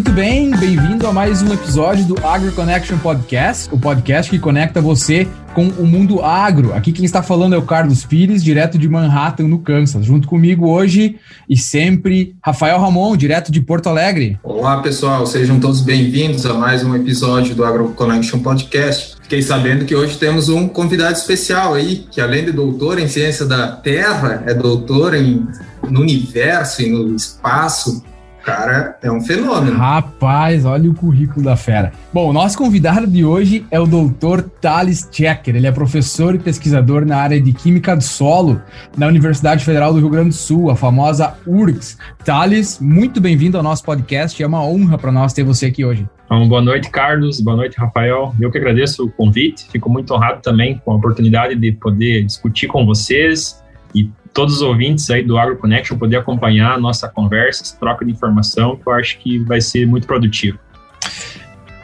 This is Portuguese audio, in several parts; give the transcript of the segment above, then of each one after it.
muito bem, bem-vindo a mais um episódio do Agro Connection Podcast, o podcast que conecta você com o mundo agro. Aqui quem está falando é o Carlos Pires, direto de Manhattan, no Kansas. Junto comigo hoje e sempre, Rafael Ramon, direto de Porto Alegre. Olá, pessoal, sejam todos bem-vindos a mais um episódio do Agro Connection Podcast. Fiquei sabendo que hoje temos um convidado especial aí, que além de doutor em ciência da Terra, é doutor em, no universo e no espaço cara é um fenômeno. Rapaz, olha o currículo da fera. Bom, o nosso convidado de hoje é o doutor Thales Checker. Ele é professor e pesquisador na área de Química do Solo na Universidade Federal do Rio Grande do Sul, a famosa URGS. Thales, muito bem-vindo ao nosso podcast. É uma honra para nós ter você aqui hoje. Então, boa noite, Carlos. Boa noite, Rafael. Eu que agradeço o convite. Fico muito honrado também com a oportunidade de poder discutir com vocês e todos os ouvintes aí do Agro Connection poder acompanhar a nossa conversa, essa troca de informação, que eu acho que vai ser muito produtivo.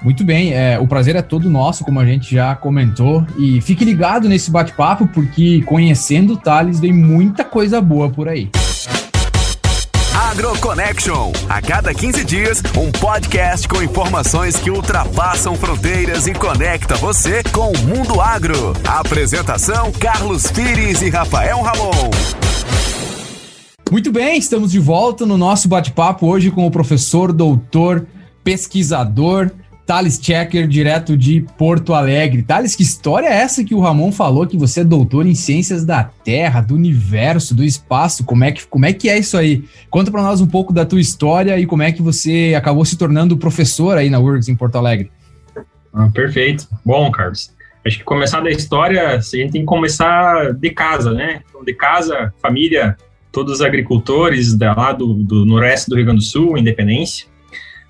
Muito bem, é, o prazer é todo nosso, como a gente já comentou. E fique ligado nesse bate-papo, porque conhecendo o Thales, vem muita coisa boa por aí. AgroConnection. A cada 15 dias, um podcast com informações que ultrapassam fronteiras e conecta você com o mundo agro. apresentação: Carlos Pires e Rafael Ramon. Muito bem, estamos de volta no nosso bate-papo hoje com o professor, doutor, pesquisador, Thales Checker, direto de Porto Alegre. Thales, que história é essa que o Ramon falou que você é doutor em ciências da Terra, do universo, do espaço? Como é que, como é, que é isso aí? Conta para nós um pouco da tua história e como é que você acabou se tornando professor aí na URGS em Porto Alegre. Ah, perfeito. Bom, Carlos, acho que começar da história, a gente tem que começar de casa, né? Então, de casa, família, todos os agricultores da, lá do, do noroeste do Rio Grande do Sul, Independência.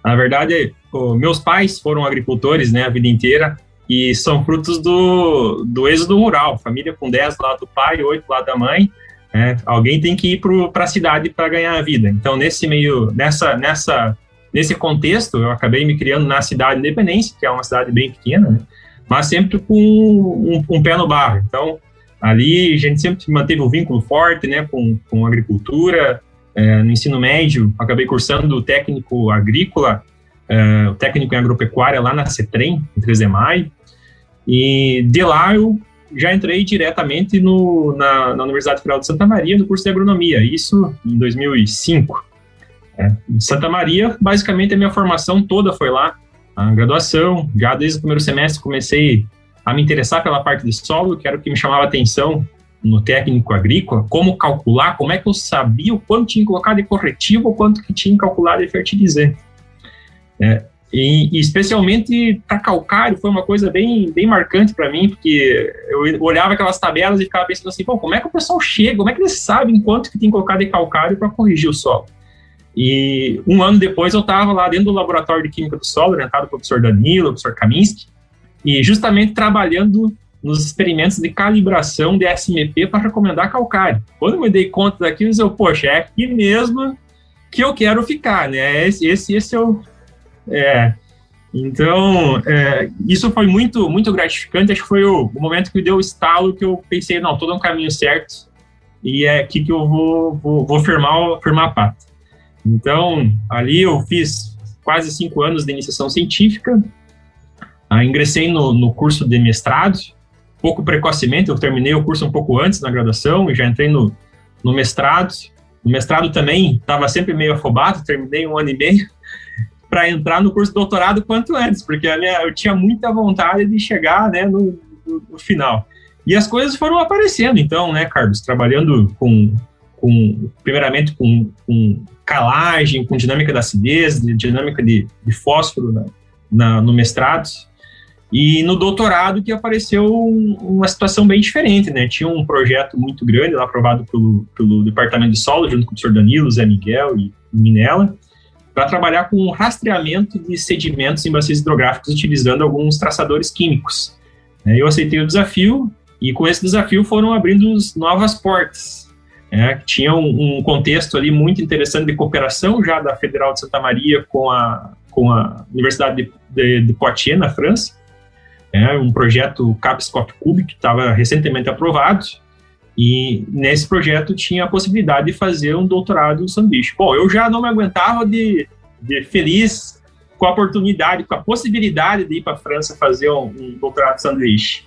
Na verdade, meus pais foram agricultores, né, a vida inteira, e são frutos do, do êxodo rural, família com 10 lá do pai, 8 lá da mãe, né, alguém tem que ir para a cidade para ganhar a vida. Então, nesse meio, nessa, nessa, nesse contexto, eu acabei me criando na cidade de Independência, que é uma cidade bem pequena, né, mas sempre com um, um, pé no barro. Então, ali a gente sempre manteve um vínculo forte, né, com, com agricultura. É, no ensino médio, acabei cursando técnico agrícola, uh, técnico em agropecuária lá na CETREM, em 3 de maio, e de lá eu já entrei diretamente no, na, na, Universidade Federal de Santa Maria, no curso de agronomia, isso em 2005. É, Santa Maria, basicamente a minha formação toda foi lá, a graduação, já desde o primeiro semestre comecei a me interessar pela parte de solo, que era o que me chamava atenção no técnico agrícola, como calcular, como é que eu sabia o quanto tinha que colocar de corretivo ou quanto que tinha que calcular de fertilizante. É, e, e, especialmente para calcário foi uma coisa bem, bem marcante para mim, porque eu olhava aquelas tabelas e ficava pensando assim, bom, como é que o pessoal chega, como é que eles sabem quanto que tem que colocar de calcário para corrigir o solo? E um ano depois eu estava lá dentro do laboratório de química do solo, orientado pelo professor Danilo, professor Kaminski, e justamente trabalhando nos experimentos de calibração de SMP para recomendar calcário. Quando eu me dei conta daquilo, eu, poxa, é aqui mesmo que eu quero ficar, né? Esse, esse, esse é o é. Então, é, isso foi muito, muito gratificante. Acho que foi o, o, momento que deu o estalo que eu pensei, não, todo no caminho certo e é aqui que eu vou, vou, vou firmar, firmar a pata. Então, ali eu fiz quase cinco anos de iniciação científica, ah, ingressei no, no curso de mestrado, pouco precocemente, eu terminei o curso um pouco antes na graduação e já entrei no, no mestrado. No mestrado também estava sempre meio afobado, terminei um ano e meio, para entrar no curso de doutorado quanto antes, porque eu tinha muita vontade de chegar né, no, no, no, final. E as coisas foram aparecendo, então, né, Carlos, trabalhando com, com primeiramente com, com calagem, com dinâmica da acidez, dinâmica de, de fósforo na, na, no mestrado, e no doutorado que apareceu um, uma situação bem diferente, né? Tinha um projeto muito grande lá aprovado pelo, pelo Departamento de Solo, junto com o professor Danilo, Zé Miguel e Minella, para trabalhar com rastreamento de sedimentos em bacias hidrográficas utilizando alguns traçadores químicos. É, eu aceitei o desafio e com esse desafio foram abrindo novas portas. É, tinha um, um, contexto ali muito interessante de cooperação já da Federal de Santa Maria com a, com a Universidade de, de, de Poitiers, na França, é, um projeto CAPSCOP Cube que estava recentemente aprovado, e nesse projeto tinha a possibilidade de fazer um doutorado em sanduíche. Bom, eu já não me aguentava de, de feliz com a oportunidade, com a possibilidade de ir para a França fazer um, um doutorado de sanduíche.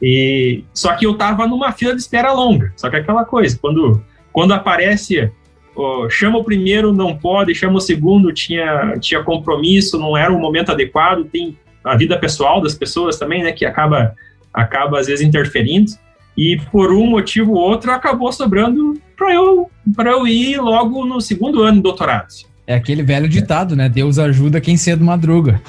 E, só que eu estava numa fila de espera longa. Só que é aquela coisa, quando, quando aparece, chama o primeiro, não pode, chama o segundo, tinha, tinha compromisso, não era o momento adequado, tem a vida pessoal das pessoas também, né, que acaba, acaba às vezes interferindo. E por um motivo ou outro acabou sobrando para eu, eu ir logo no segundo ano de doutorado. É aquele velho ditado, né? Deus ajuda quem cedo madruga.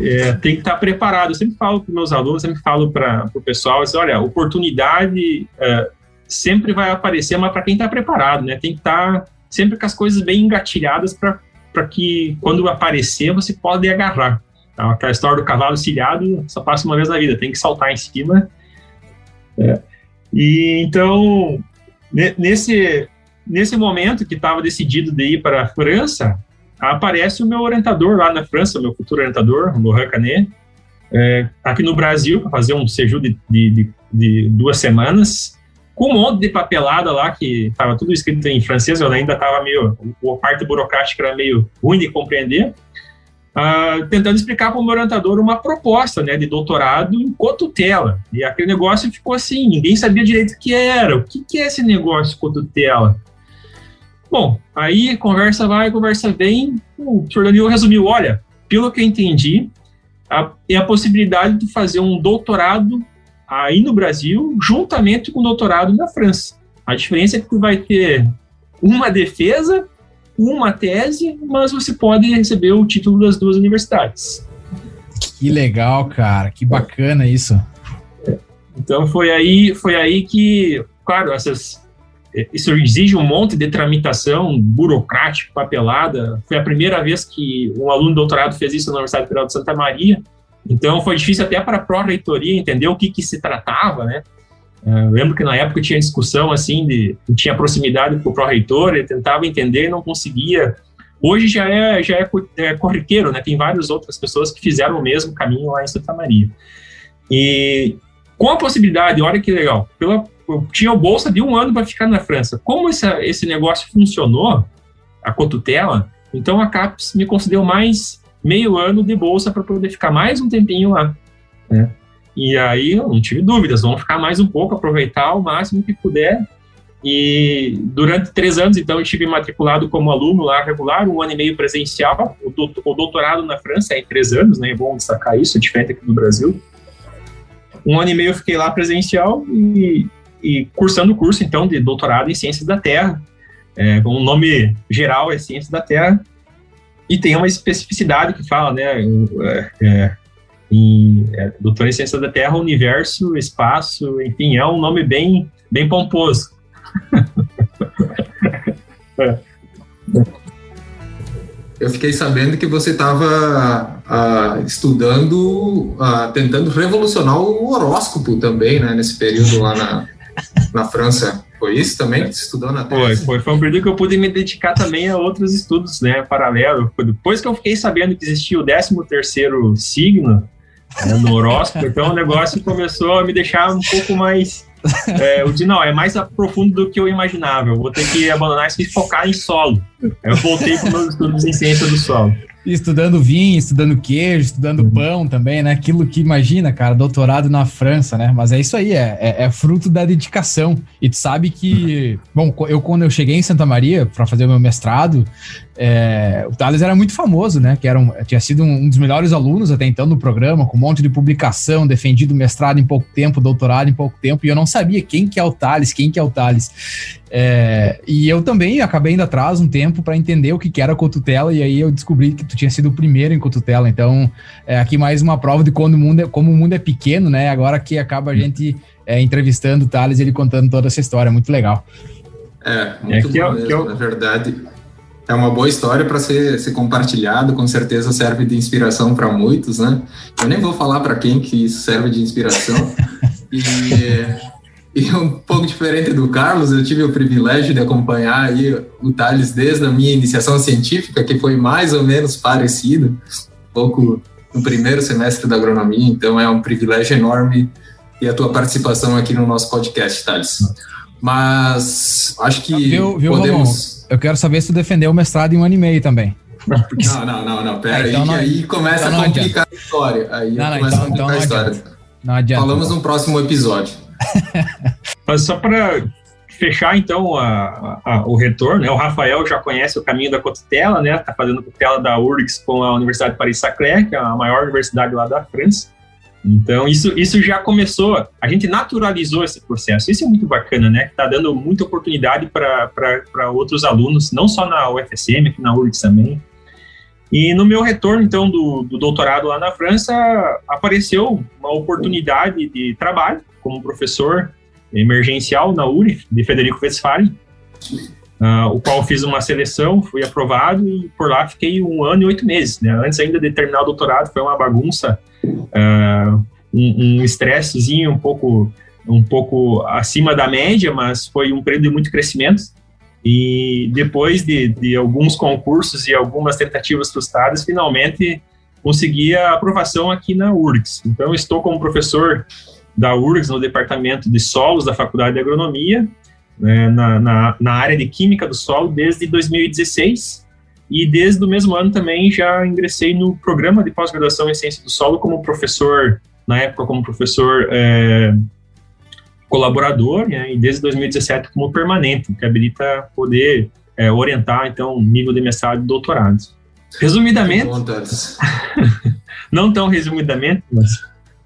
É, tem que estar preparado. Eu sempre falo para meus alunos, sempre falo para o pessoal, assim, olha, oportunidade é, sempre vai aparecer, mas para quem está preparado, né? Tem que estar sempre com as coisas bem engatilhadas para que quando aparecer você pode agarrar. Então, aquela história do cavalo cilhado só passa uma vez na vida, tem que saltar em cima. É. E então, nesse, nesse momento que estava decidido de ir para a França, aparece o meu orientador lá na França, meu futuro orientador, Laurent Canet, é, aqui no Brasil, para fazer um seju de, de, de, duas semanas, com um monte de papelada lá, que estava tudo escrito em francês, eu ainda estava meio, a parte burocrática era meio ruim de compreender, uh, tentando explicar para o meu orientador uma proposta né, de doutorado em cotutela. E aquele negócio ficou assim, ninguém sabia direito o que era, o que, que é esse negócio cotutela? Bom, aí conversa vai, conversa vem, o senhor Danilo resumiu, olha, pelo que eu entendi, a, é a possibilidade de fazer um doutorado aí no Brasil, juntamente com o doutorado na França. A diferença é que tu vai ter uma defesa, uma tese, mas você pode receber o título das duas universidades. Que legal, cara, que bacana isso. Então foi aí, foi aí que, claro, essas isso exige um monte de tramitação burocrática, papelada. Foi a primeira vez que um aluno de doutorado fez isso na Universidade Federal de Santa Maria. Então foi difícil até para a pró-reitoria entender o que, que se tratava, né? Eu lembro que na época tinha discussão assim de tinha proximidade com o pró-reitor, ele tentava entender e não conseguia. Hoje já é já é, é corriqueiro, né? Tem várias outras pessoas que fizeram o mesmo caminho lá em Santa Maria. E com a possibilidade, olha que legal, pela tinha o bolsa de um ano para ficar na França. Como esse, esse negócio funcionou, a cotutela, então a CAPES me concedeu mais meio ano de bolsa para poder ficar mais um tempinho lá. Né? E aí eu não tive dúvidas, vamos ficar mais um pouco, aproveitar o máximo que puder. E durante três anos, então, eu estive matriculado como aluno lá regular, um ano e meio presencial. O doutorado na França é em três anos, né? É bom destacar isso, é diferente aqui do Brasil. Um ano e meio eu fiquei lá presencial e e cursando o curso, então, de doutorado em Ciências da Terra. É, o nome geral é Ciências da Terra, e tem uma especificidade que fala, né, é, é, em é, doutor em Ciências da Terra, Universo, Espaço, enfim, é um nome bem, bem pomposo. é. Eu fiquei sabendo que você estava uh, estudando, uh, tentando revolucionar o horóscopo também, né, nesse período lá na, na França. Foi isso também que você estudou na tese? Foi, foi, foi um período que eu pude me dedicar também a outros estudos, né, paralelo. Depois que eu fiquei sabendo que existia o 13 terceiro signo né, no horóscopo, então o negócio começou a me deixar um pouco mais... É, eu disse, não, é mais profundo do que eu imaginava. Eu vou ter que abandonar isso e focar em solo. Eu voltei para os meus estudos em ciência do solo. Estudando vinho, estudando queijo, estudando uhum. pão também, né? Aquilo que imagina, cara, doutorado na França, né? Mas é isso aí, é, é, é fruto da dedicação. E tu sabe que, bom, eu quando eu cheguei em Santa Maria para fazer o meu mestrado, é, o Thales era muito famoso, né? Que era um, tinha sido um, um, dos melhores alunos até então no programa, com um monte de publicação, defendido mestrado em pouco tempo, doutorado em pouco tempo, e eu não sabia quem que é o Thales, quem que é o Thales. É, e eu também acabei indo atrás um tempo para entender o que, que era cotutela, e aí eu descobri que tu tinha sido o primeiro em cotutela. Então, é aqui mais uma prova de quando o mundo é, como o mundo é pequeno, né? Agora que acaba a gente é, entrevistando o Thales, ele contando toda essa história, muito legal. É, muito é que bom eu, mesmo, eu... na verdade é uma boa história para ser, ser compartilhado, com certeza serve de inspiração para muitos, né? Eu nem vou falar para quem que isso serve de inspiração. e, e um pouco diferente do Carlos, eu tive o privilégio de acompanhar aí o Thales desde a minha iniciação científica, que foi mais ou menos parecido, um pouco no primeiro semestre da agronomia, então é um privilégio enorme e a tua participação aqui no nosso podcast, Thales. Mas acho que viu, viu, podemos... Eu quero saber se tu defendeu o mestrado em um ano e meio também. Não, não, não, não, pera é, então aí, não, aí começa então a complicar a história. Aí não, não, começa então, a complicar então a história. Adianta. Não adianta. Falamos no próximo episódio. Mas só para fechar então a, a, o retorno, né? O Rafael já conhece o caminho da cotutela, né? Tá fazendo cotutela da URGS com a Universidade de Paris-Saclay, que é a maior universidade lá da França. Então, isso, isso já começou, a gente naturalizou esse processo. Isso é muito bacana, né? Está dando muita oportunidade para outros alunos, não só na UFSM, aqui na URGS também. E no meu retorno, então, do, do doutorado lá na França, apareceu uma oportunidade de trabalho como professor emergencial na URI, de Federico Westphalen, uh, o qual fiz uma seleção, fui aprovado e por lá fiquei um ano e oito meses. Né? Antes ainda de terminar o doutorado, foi uma bagunça, uh, um estressezinho um, um pouco um pouco acima da média, mas foi um período de muito crescimento. E depois de, de alguns concursos e algumas tentativas frustradas, finalmente consegui a aprovação aqui na URGS. Então, estou como professor da URGS, no departamento de solos da Faculdade de Agronomia, né, na, na, na, área de Química do Solo, desde 2016. E desde o mesmo ano também já ingressei no programa de pós-graduação em Ciência do Solo como professor, na época como professor é, colaborador, né, e desde 2017 como permanente, que habilita poder é, orientar, então, nível de mestrado e doutorado. Resumidamente, não tão resumidamente, mas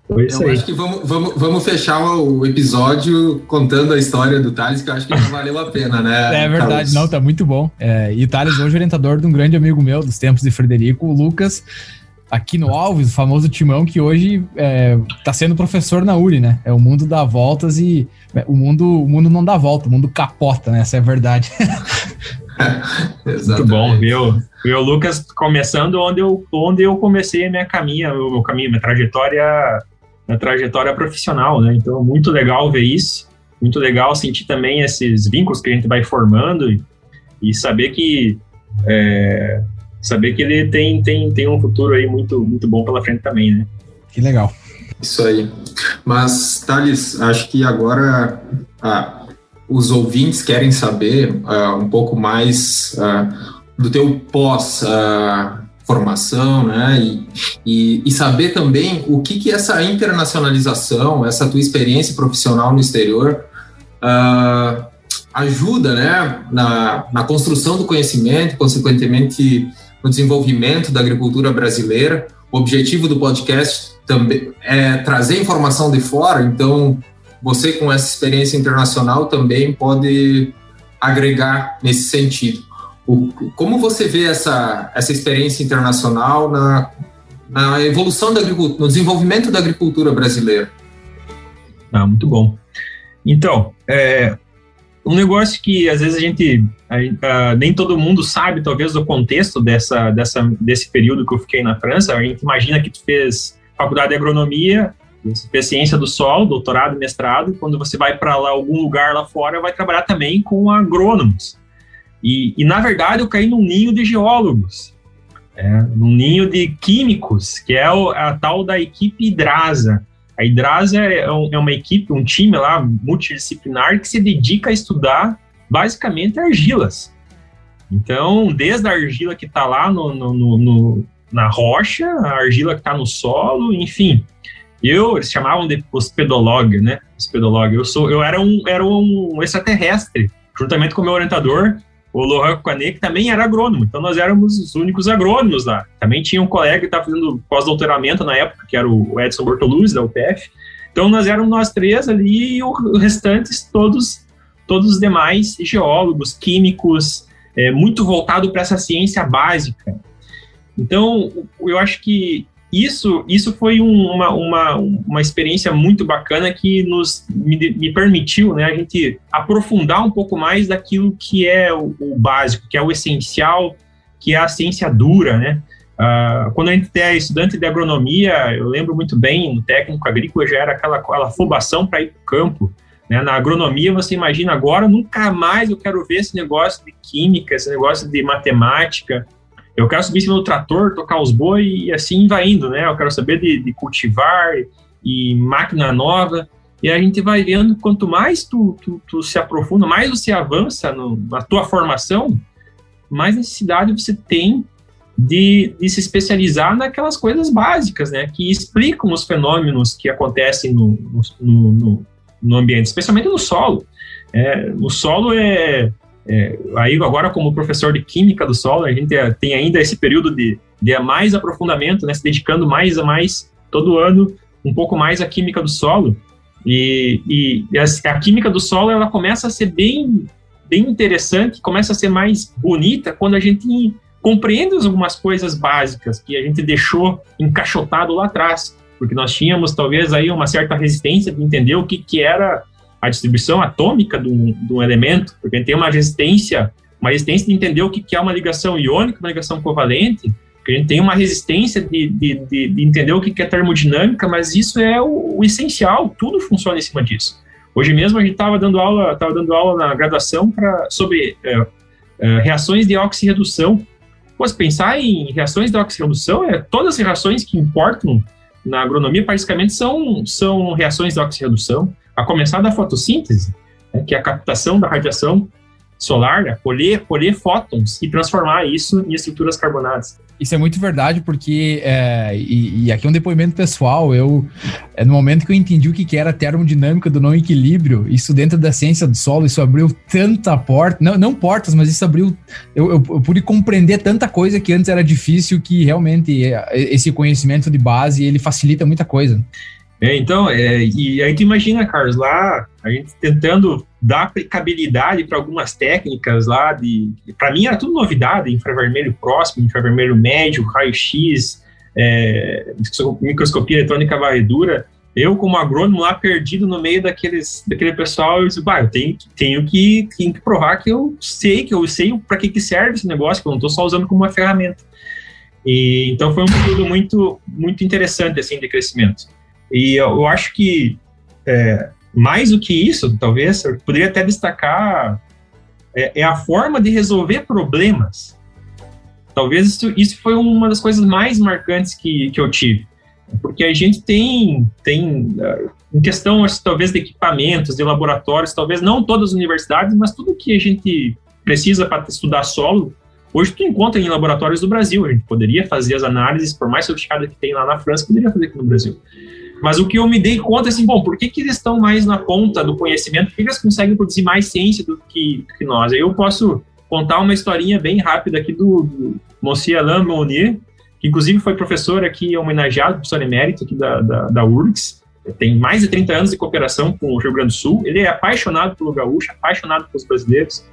foi isso eu aí. acho que vamos, vamos, vamos fechar o episódio contando a história do Thales, que eu acho que valeu a pena, né? É verdade, Carlos? não, tá muito bom. É, e o Thales hoje é orientador de um grande amigo meu dos tempos de Frederico, o Lucas, aqui no Alves, o famoso Timão, que hoje é, tá sendo professor na URI, né? É o mundo dá voltas e é, o mundo, o mundo não dá volta, o mundo capota, né? Essa é a verdade. Muito bom, viu? o Lucas começando onde eu, onde eu comecei a minha caminha, o meu caminho, minha trajetória na trajetória profissional, né? Então, muito legal ver isso, muito legal sentir também esses vínculos que a gente vai formando e, e saber que é, saber que ele tem, tem, tem um futuro aí muito, muito bom pela frente também, né? Que legal. Isso aí. Mas, Thales, acho que agora ah, os ouvintes querem saber ah, um pouco mais ah, do teu pós formação, né? E, e, e, saber também o que, que essa internacionalização, essa tua experiência profissional no exterior uh, ajuda, né? Na, na construção do conhecimento, consequentemente no desenvolvimento da agricultura brasileira. O objetivo do podcast também é trazer informação de fora, então você com essa experiência internacional também pode agregar nesse sentido. O, como você vê essa, essa experiência internacional na, na evolução da agricultura, no desenvolvimento da agricultura brasileira? Ah, muito bom. Então, é, um negócio que às vezes a gente, a, a, nem todo mundo sabe, talvez, do contexto dessa, dessa, desse período que eu fiquei na França. A gente imagina que tu fez faculdade de agronomia, fez ciência do solo, doutorado, mestrado. Quando você vai para lá algum lugar lá fora, vai trabalhar também com agrônomos. E, e, na verdade, eu caí num ninho de geólogos, é, num ninho de químicos, que é o, a tal da equipe Hidrasa. A Hidrasa é, um, é, uma equipe, um time lá multidisciplinar que se dedica a estudar basicamente argilas. Então, desde a argila que está lá no, no, no, na rocha, a argila que está no solo, enfim. Eu, eles chamavam de hospedolog, né? Hospedolog. Eu, sou, eu era, um, era um extraterrestre, juntamente com o meu orientador, o Lohan que também era agrônomo. Então nós éramos os únicos agrônomos lá. Também tinha um colega que estava fazendo pós-doutoramento na época, que era o Edson Bortoluzzi, da UPF. Então nós éramos nós três ali e os restantes todos, todos os demais geólogos, químicos, é, muito voltado para essa ciência básica. Então eu acho que isso, isso foi um, uma, uma, uma experiência muito bacana que nos me, me, permitiu né, a gente aprofundar um pouco mais daquilo que é o, o básico, que é o essencial, que é a ciência dura, né? Uh, quando a gente é estudante de agronomia, eu lembro muito bem, no técnico agrícola já era aquela, aquela afobação para ir para o campo. Né? Na agronomia, você imagina agora, nunca mais eu quero ver esse negócio de química, esse negócio de matemática, eu quero subir em cima do trator, tocar os boi e assim vai indo, né? Eu quero saber de, de cultivar e máquina nova. E a gente vai vendo, quanto mais tu, tu, tu se aprofunda, mais você avança no, na tua formação, mais necessidade você tem de, de, se especializar naquelas coisas básicas, né, que explicam os fenômenos que acontecem no, no, no, no ambiente, especialmente no solo. É, o solo é, é, aí agora como professor de química do solo, a gente tem ainda esse período de, de mais aprofundamento, né, se dedicando mais a mais todo ano um pouco mais à química do solo. E, e a, a, química do solo ela começa a ser bem, bem interessante, começa a ser mais bonita quando a gente compreende algumas coisas básicas que a gente deixou encaixotado lá atrás, porque nós tínhamos talvez aí uma certa resistência de entender o que, que era a distribuição atômica de um, elemento, porque gente tem uma resistência, uma resistência de entender o que, que é uma ligação iônica, uma ligação covalente, a gente tem uma resistência de, de, de, de, entender o que é termodinâmica, mas isso é o, o essencial, tudo funciona em cima disso. Hoje mesmo a gente estava dando aula, estava dando aula na graduação para sobre é, é, reações de oxirredução Pois pensar em reações de oxirredução, é, todas as reações que importam na agronomia basicamente são, são reações de oxirredução, a começar da fotossíntese, né, que é a captação da radiação solar, né, colher, colher fótons e transformar isso em estruturas carbonadas. Isso é muito verdade, porque, é, e, e, aqui é um depoimento pessoal, eu, é, no momento que eu entendi o que, era a termodinâmica do não equilíbrio, isso dentro da ciência do solo, isso abriu tanta porta, não, não portas, mas isso abriu, eu, eu, eu, pude compreender tanta coisa que antes era difícil, que realmente é, esse conhecimento de base, ele facilita muita coisa. É, então, é, e aí tu imagina, Carlos, lá a gente tentando dar aplicabilidade para algumas técnicas lá de, para mim era tudo novidade, infravermelho próximo, infravermelho médio, raio-x, é, microscopia eletrônica varredura. Eu, como agrônomo lá perdido no meio daqueles, daquele pessoal, eu disse, bah, eu tenho, tenho, que, tenho que provar que eu sei, que eu sei para que, que serve esse negócio, que eu não estou só usando como uma ferramenta. E, então foi um período muito, muito interessante assim de crescimento. E eu, acho que, é, mais do que isso, talvez, eu poderia até destacar é, é a forma de resolver problemas. Talvez isso, isso foi uma das coisas mais marcantes que, que eu tive. Porque a gente tem, tem uh, em questão, talvez, de equipamentos, de laboratórios, talvez não todas as universidades, mas tudo que a gente precisa para estudar solo, hoje tu encontra em laboratórios do Brasil. A gente poderia fazer as análises, por mais sofisticada que tem lá na França, poderia fazer aqui no Brasil. Mas o que eu me dei conta é assim, bom, por que, que eles estão mais na ponta do conhecimento? Por que eles conseguem produzir mais ciência do que, do que nós? Aí eu posso contar uma historinha bem rápida aqui do, do Monsieur Alain Monnier, que inclusive foi professor aqui, homenageado, professor emérito aqui da, da, da URGS, tem mais de 30 anos de cooperação com o Rio Grande do Sul, ele é apaixonado pelo gaúcho, apaixonado pelos brasileiros,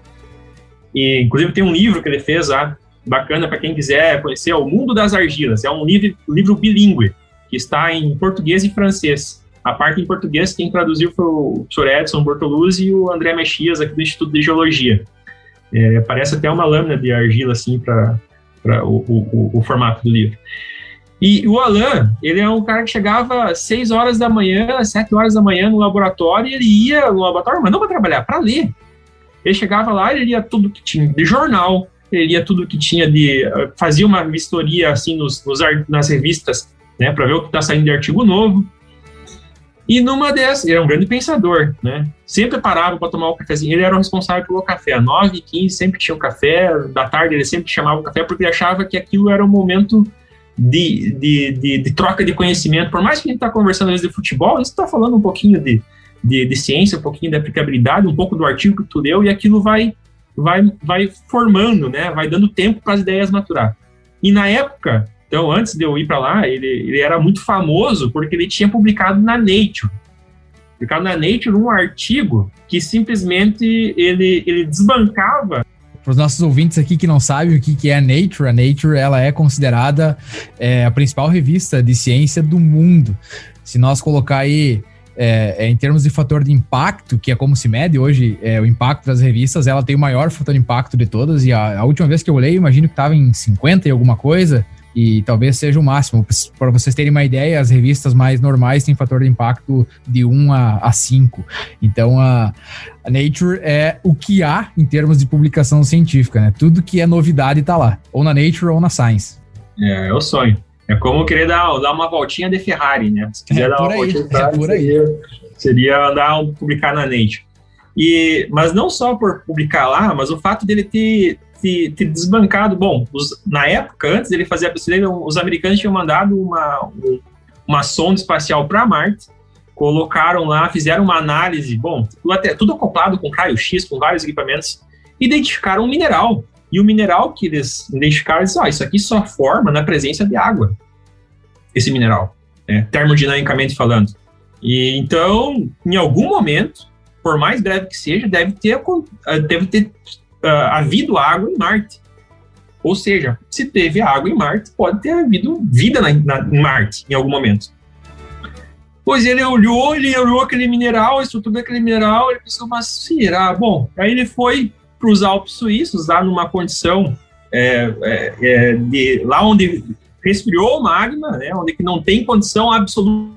e inclusive tem um livro que ele fez lá, bacana para quem quiser conhecer, é O Mundo das Argilas, é um livro, livro bilíngue, que está em português e francês. A parte em português, quem traduziu foi o Sr. Edson Bortoluzzi e o André Mexias, aqui do Instituto de Geologia. É, parece até uma lâmina de argila, assim, para o, o, o, formato do livro. E o Alain, ele é um cara que chegava às 6 horas da manhã, às 7 horas da manhã no laboratório, e ele ia no laboratório, mas não para trabalhar, para ler. Ele chegava lá, ele lia tudo que tinha de jornal, ele lia tudo que tinha de. fazia uma vistoria, assim, nos, nos nas revistas né, para ver o que está saindo de artigo novo. E numa dessas, ele era um grande pensador, né? Sempre parava para tomar o cafezinho. Ele era o responsável pelo café. Às 9 15 sempre tinha o café. Da tarde ele sempre chamava o café porque ele achava que aquilo era um momento de, de, de, de troca de conhecimento. Por mais que a gente está conversando às vezes de futebol, gente está falando um pouquinho de, de, de, ciência, um pouquinho de aplicabilidade, um pouco do artigo que tu leu e aquilo vai, vai, vai formando, né? Vai dando tempo para as ideias maturar. E na época, então, antes de eu ir para lá, ele, ele era muito famoso porque ele tinha publicado na Nature. Publicado na Nature um artigo que simplesmente ele, ele desbancava para os nossos ouvintes aqui que não sabem o que, que é a Nature, a Nature ela é considerada é, a principal revista de ciência do mundo. Se nós colocar aí é, é, em termos de fator de impacto, que é como se mede hoje é, o impacto das revistas, ela tem o maior fator de impacto de todas. E a, a última vez que eu olhei, imagino que estava em 50 e alguma coisa e talvez seja o máximo. Para vocês terem uma ideia, as revistas mais normais têm fator de impacto de 1 a, a 5. Então, a, a Nature é o que há em termos de publicação científica, né? Tudo que é novidade está lá, ou na Nature ou na Science. É, é o sonho. É como querer dar, dar uma voltinha de Ferrari, né? Se quiser é dar uma aí, voltinha de Ferrari, é por aí. Seria, seria andar, publicar na Nature. E, mas não só por publicar lá, mas o fato dele ter ter, ter desbancado. Bom, os, na época, antes dele fazer a pesquisa, os americanos tinham mandado uma, uma sonda espacial para Marte, colocaram lá, fizeram uma análise, bom, tudo, até, tudo acoplado com raio-x, com vários equipamentos, identificaram um mineral. E o mineral que eles identificaram, eles disseram, ah, isso aqui só forma na presença de água, esse mineral, né, termodinamicamente falando. E então, em algum momento, por mais breve que seja, deve ter, deve ter uh, havido água em Marte. Ou seja, se teve água em Marte, pode ter havido vida na, na, em Marte em algum momento. Pois ele olhou, ele olhou aquele mineral, a estrutura daquele mineral, ele pensou, mas será? Bom, aí ele foi para os Alpes Suíços, lá numa condição é, é, é, de lá onde resfriou o magma, né, onde que não tem condição absoluta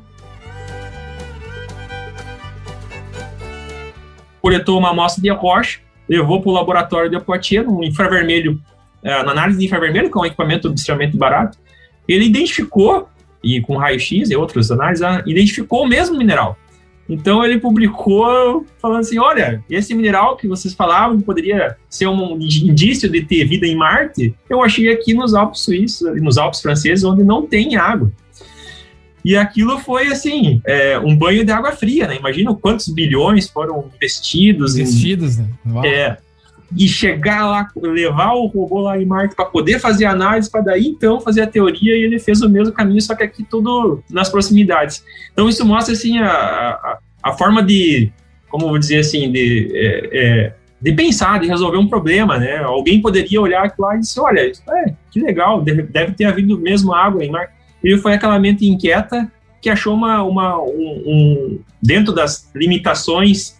coletou uma amostra de rocha, levou para o laboratório de Poitiers, no infravermelho, é, na análise de infravermelho, que é um equipamento extremamente barato, ele identificou, e com raio-x e outras análises, ah, identificou o mesmo mineral. Então ele publicou falando assim: olha, esse mineral que vocês falavam poderia ser um indício de ter vida em Marte, eu achei aqui nos Alpes suíços, nos Alpes franceses, onde não tem água. E aquilo foi, assim, é, um banho de água fria, né? Imagina quantos bilhões foram investidos. Investidos, em, né? Uau. É, e chegar lá, levar o robô lá em Marte para poder fazer análise, para daí então fazer a teoria, e ele fez o mesmo caminho, só que aqui tudo nas proximidades. Então isso mostra, assim, a, a, a forma de, como vou dizer assim, de, é, é, de pensar, de resolver um problema, né? Alguém poderia olhar lá e dizer, olha, é, que legal, deve ter havido mesmo água em Marte ele foi aquela mente inquieta que achou uma, uma um, um, dentro das limitações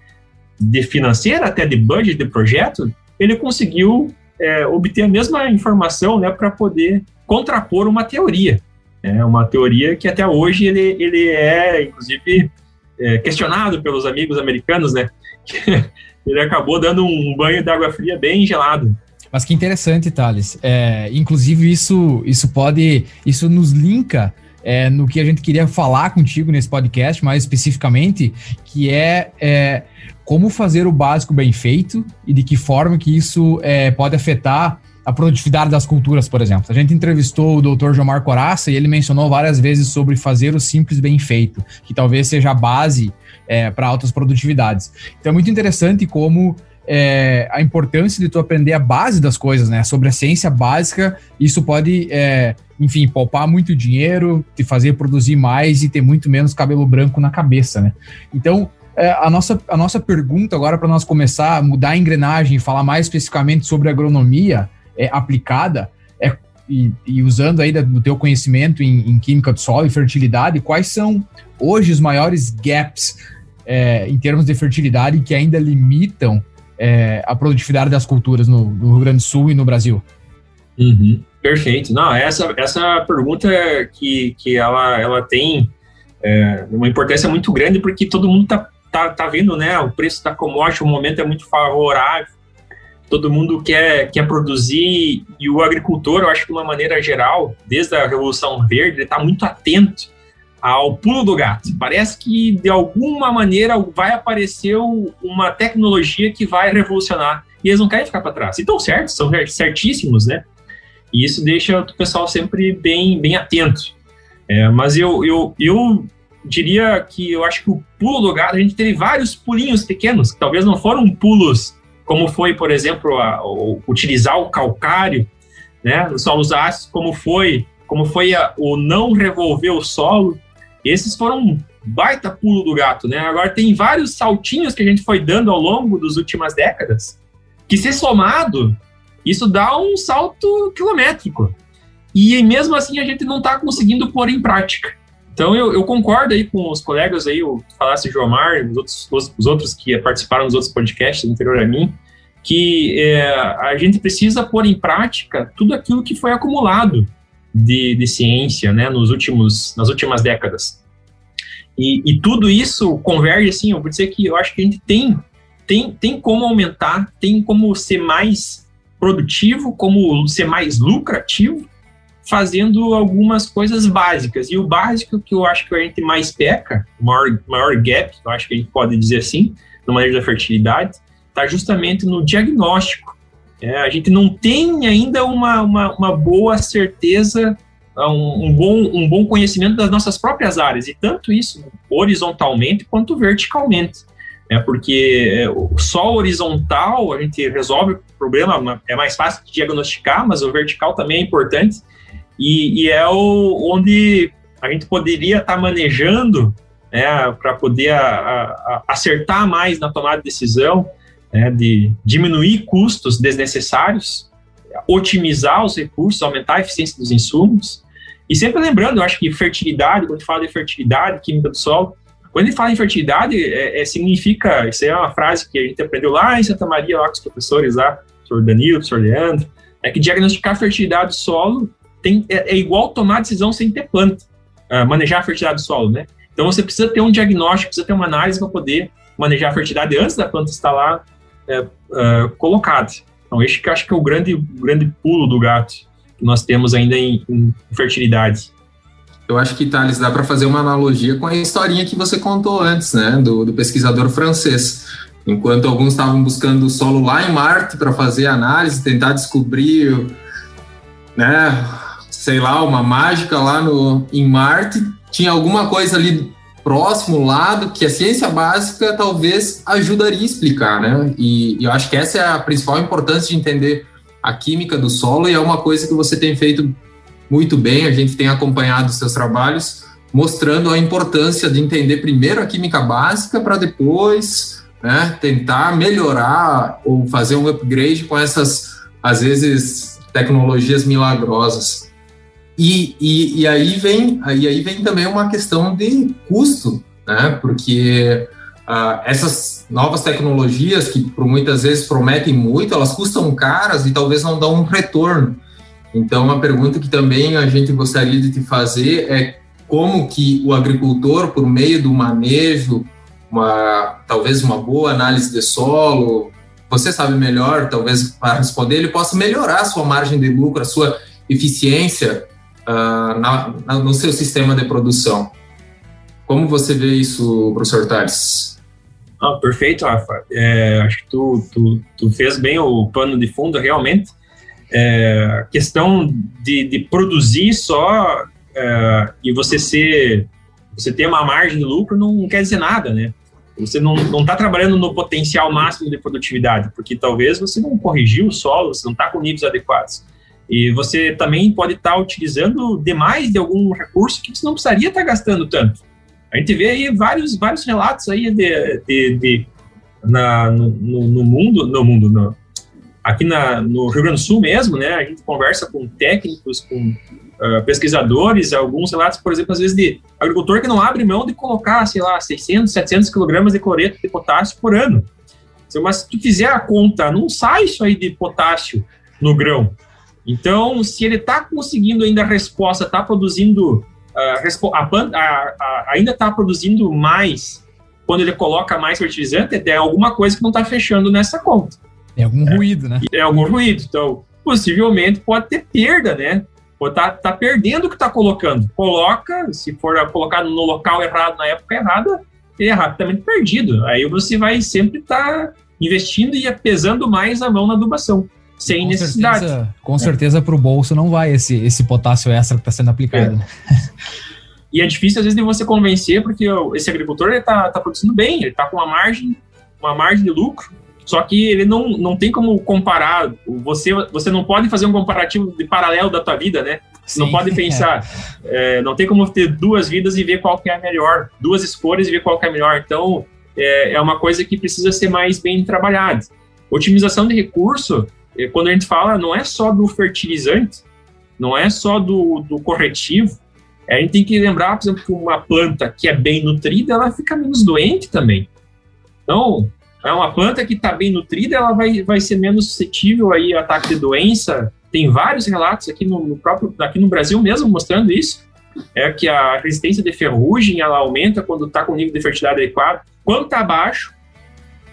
de financeira, até de budget de projeto, ele conseguiu é, obter a mesma informação né, para poder contrapor uma teoria. É uma teoria que até hoje ele, ele é, inclusive, é, questionado pelos amigos americanos, né? ele acabou dando um banho de água fria bem gelado. Mas que interessante, Thales. É, inclusive, isso, isso pode. Isso nos linka é, no que a gente queria falar contigo nesse podcast, mais especificamente, que é, é como fazer o básico bem feito e de que forma que isso é, pode afetar a produtividade das culturas, por exemplo. A gente entrevistou o Dr. Jomar Coraça e ele mencionou várias vezes sobre fazer o simples bem feito, que talvez seja a base é, para altas produtividades. Então é muito interessante como é, a importância de tu aprender a base das coisas, né? Sobre a ciência básica, isso pode, é, enfim, poupar muito dinheiro, te fazer produzir mais e ter muito menos cabelo branco na cabeça, né? Então, é, a, nossa, a nossa pergunta agora para nós começar a mudar a engrenagem e falar mais especificamente sobre agronomia é, aplicada, é, e, e, usando aí do teu conhecimento em, em, química do solo e fertilidade, quais são hoje os maiores gaps é, em termos de fertilidade que ainda limitam é, a produtividade das culturas no, no, Rio Grande do Sul e no Brasil? Uhum, perfeito. Não, essa, essa pergunta que, que ela, ela tem é, uma importância muito grande porque todo mundo está tá, tá vendo, né? O preço da commodity, o momento é muito favorável, todo mundo quer, quer produzir e o agricultor, eu acho que de uma maneira geral, desde a Revolução Verde, ele está muito atento ao pulo do gato. Parece que de alguma maneira vai aparecer uma tecnologia que vai revolucionar e eles não querem ficar para trás. E estão certos, são certíssimos, né? E isso deixa o pessoal sempre bem, bem atento. É, mas eu, eu, eu diria que eu acho que o pulo do gato, a gente teve vários pulinhos pequenos, que talvez não foram pulos como foi, por exemplo, a, a, utilizar o calcário né, nos solos ácidos, como foi, como foi a, o não revolver o solo, esses foram um baita pulo do gato, né? Agora tem vários saltinhos que a gente foi dando ao longo das últimas décadas, que se somado, isso dá um salto quilométrico. E mesmo assim a gente não está conseguindo pôr em prática. Então eu, eu, concordo aí com os colegas aí, o falasse Jomar, os outros, os, os, outros que participaram dos outros podcasts anterior a mim, que é, a gente precisa pôr em prática tudo aquilo que foi acumulado de, de ciência né, nos últimos, nas últimas décadas. E, e, tudo isso converge, assim, eu vou dizer que eu acho que a gente tem, tem, tem como aumentar, tem como ser mais produtivo, como ser mais lucrativo, fazendo algumas coisas básicas. E o básico que eu acho que a gente mais peca, o maior, maior gap, eu acho que a gente pode dizer assim, no manejo da fertilidade, está justamente no diagnóstico É, a gente não tem ainda uma, uma, uma boa certeza, um, um, bom, um bom conhecimento das nossas próprias áreas, e tanto isso horizontalmente quanto verticalmente. É porque só horizontal a gente resolve o problema, é mais fácil de diagnosticar, mas o vertical também é importante, e, e é o, onde a gente poderia estar tá manejando né, para poder a, a, acertar mais na tomada de decisão, né, de diminuir custos desnecessários, otimizar os recursos, aumentar a eficiência dos insumos. E sempre lembrando, eu acho que fertilidade, quando fala de fertilidade, química do solo, quando gente fala em fertilidade, é, é, significa, isso é uma frase que a gente aprendeu lá em Santa Maria, lá com os professores lá, o professor Danilo, o professor Leandro, é que diagnosticar fertilidade do solo tem, é, é igual tomar decisão sem ter planta, uh, manejar a fertilidade do solo, né? Então você precisa ter um diagnóstico, precisa ter uma análise para poder manejar a fertilidade antes da planta estar lá é, é. Então esse que acho que é o grande, grande pulo do gato que nós temos ainda em, em fertilidade. Eu acho que, Thales, dá para fazer uma analogia com a historinha que você contou antes, né, do, do pesquisador francês. Enquanto alguns estavam buscando o solo lá em Marte para fazer análise, tentar descobrir, né, sei lá, uma mágica lá no, em Marte, tinha alguma coisa ali próximo, lado, que a ciência básica talvez ajudaria a explicar, né? E, e eu acho que essa é a principal importância de entender a química do solo e é uma coisa que você tem feito muito bem, a gente tem acompanhado os seus trabalhos, mostrando a importância de entender primeiro a química básica para depois né, tentar melhorar ou fazer um upgrade com essas, às vezes, tecnologias milagrosas. E, e, e, aí vem, e aí vem também uma questão de custo, né? Porque uh, essas novas tecnologias que por muitas vezes prometem muito, elas custam caras e talvez não dão um retorno. Então, uma pergunta que também a gente gostaria de te fazer é como que o agricultor, por meio do manejo, uma, talvez uma boa análise de solo, você sabe melhor, talvez para responder, ele possa melhorar a sua margem de lucro, a sua eficiência uh, na, na, no seu sistema de produção. Como você vê isso, professor Tales? Ah, perfeito, Rafa. É, acho que tu, tu, tu, fez bem o pano de fundo, realmente. É, a questão de, de produzir só é, e você ser você ter uma margem de lucro não quer dizer nada, né? Você não está trabalhando no potencial máximo de produtividade, porque talvez você não corrigiu o solo, você não está com níveis adequados. E você também pode estar tá utilizando demais de algum recurso que você não precisaria estar tá gastando tanto. A gente vê aí vários, vários relatos aí de, de, de na, no, no, mundo, no mundo, no, aqui na, no Rio Grande do Sul mesmo, né? A gente conversa com técnicos, com uh, pesquisadores, alguns relatos, por exemplo, às vezes de agricultor que não abre mão de colocar, sei lá, 600, 700 quilogramas de cloreto de potássio por ano. Mas se tu fizer a conta, não sai isso aí de potássio no grão. Então, se ele está conseguindo ainda a resposta, está produzindo, uh, a, a, a, ainda está produzindo mais quando ele coloca mais fertilizante, é alguma coisa que não está fechando nessa conta. É algum é, ruído, né? É algum ruído. Então, possivelmente pode ter perda, né? Pode tá, tá perdendo o que está colocando. Coloca, se for colocado no local errado, na época errada, ele é rapidamente perdido. Aí você vai sempre estar tá investindo e pesando mais a mão na adubação sem com necessidade. Certeza, com é. certeza para o bolso não vai esse, esse potássio extra que está sendo aplicado. É. E é difícil às vezes de você convencer, porque esse agricultor está tá produzindo bem, ele está com uma margem, uma margem de lucro, só que ele não, não tem como comparar, você, você não pode fazer um comparativo de paralelo da tua vida, né? Sim, não pode pensar, é. É, não tem como ter duas vidas e ver qual que é a melhor, duas escolhas e ver qual que é a melhor. Então, é, é uma coisa que precisa ser mais bem trabalhada. Otimização de recurso quando a gente fala, não é só do fertilizante, não é só do, do corretivo, a gente tem que lembrar, por exemplo, que uma planta que é bem nutrida, ela fica menos doente também. Então, é uma planta que está bem nutrida, ela vai, vai ser menos suscetível aí a ataque de doença. Tem vários relatos aqui no, no, próprio, aqui no Brasil mesmo mostrando isso. É que a resistência de ferrugem ela aumenta quando está com nível de fertilidade adequado. Quando está baixo,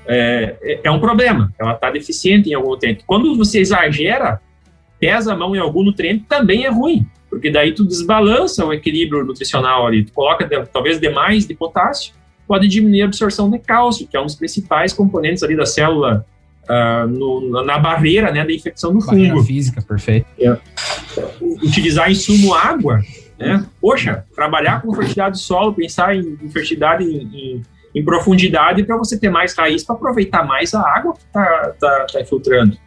é, é, é um problema, ela está deficiente em algum nutriente. Quando você exagera, pesa a mão em algum nutriente, também é ruim, porque daí tu desbalança o equilíbrio nutricional ali, tu coloca talvez demais de potássio, pode diminuir a absorção de cálcio, que é um dos principais componentes ali da célula uh, no, na barreira né, da infecção do barreira fungo. física, perfeito. É. Utilizar insumo água, né? Poxa, trabalhar com fertilidade do solo, pensar em, em fertilidade em, em, em profundidade para você ter mais raiz para aproveitar mais a água que está tá, tá infiltrando.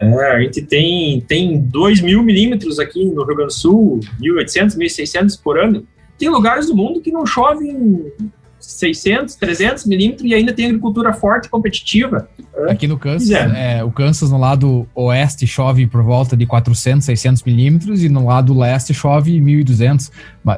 É, a gente tem, tem 2 mil milímetros aqui no Rio Grande do Sul, 1.800, 1.600 por ano. Tem lugares do mundo que não chove 600, 300 milímetros e ainda tem agricultura forte e competitiva. Aqui no Kansas, é. É, o Kansas no lado oeste chove por volta de 400, 600 milímetros e no lado leste chove 1.200.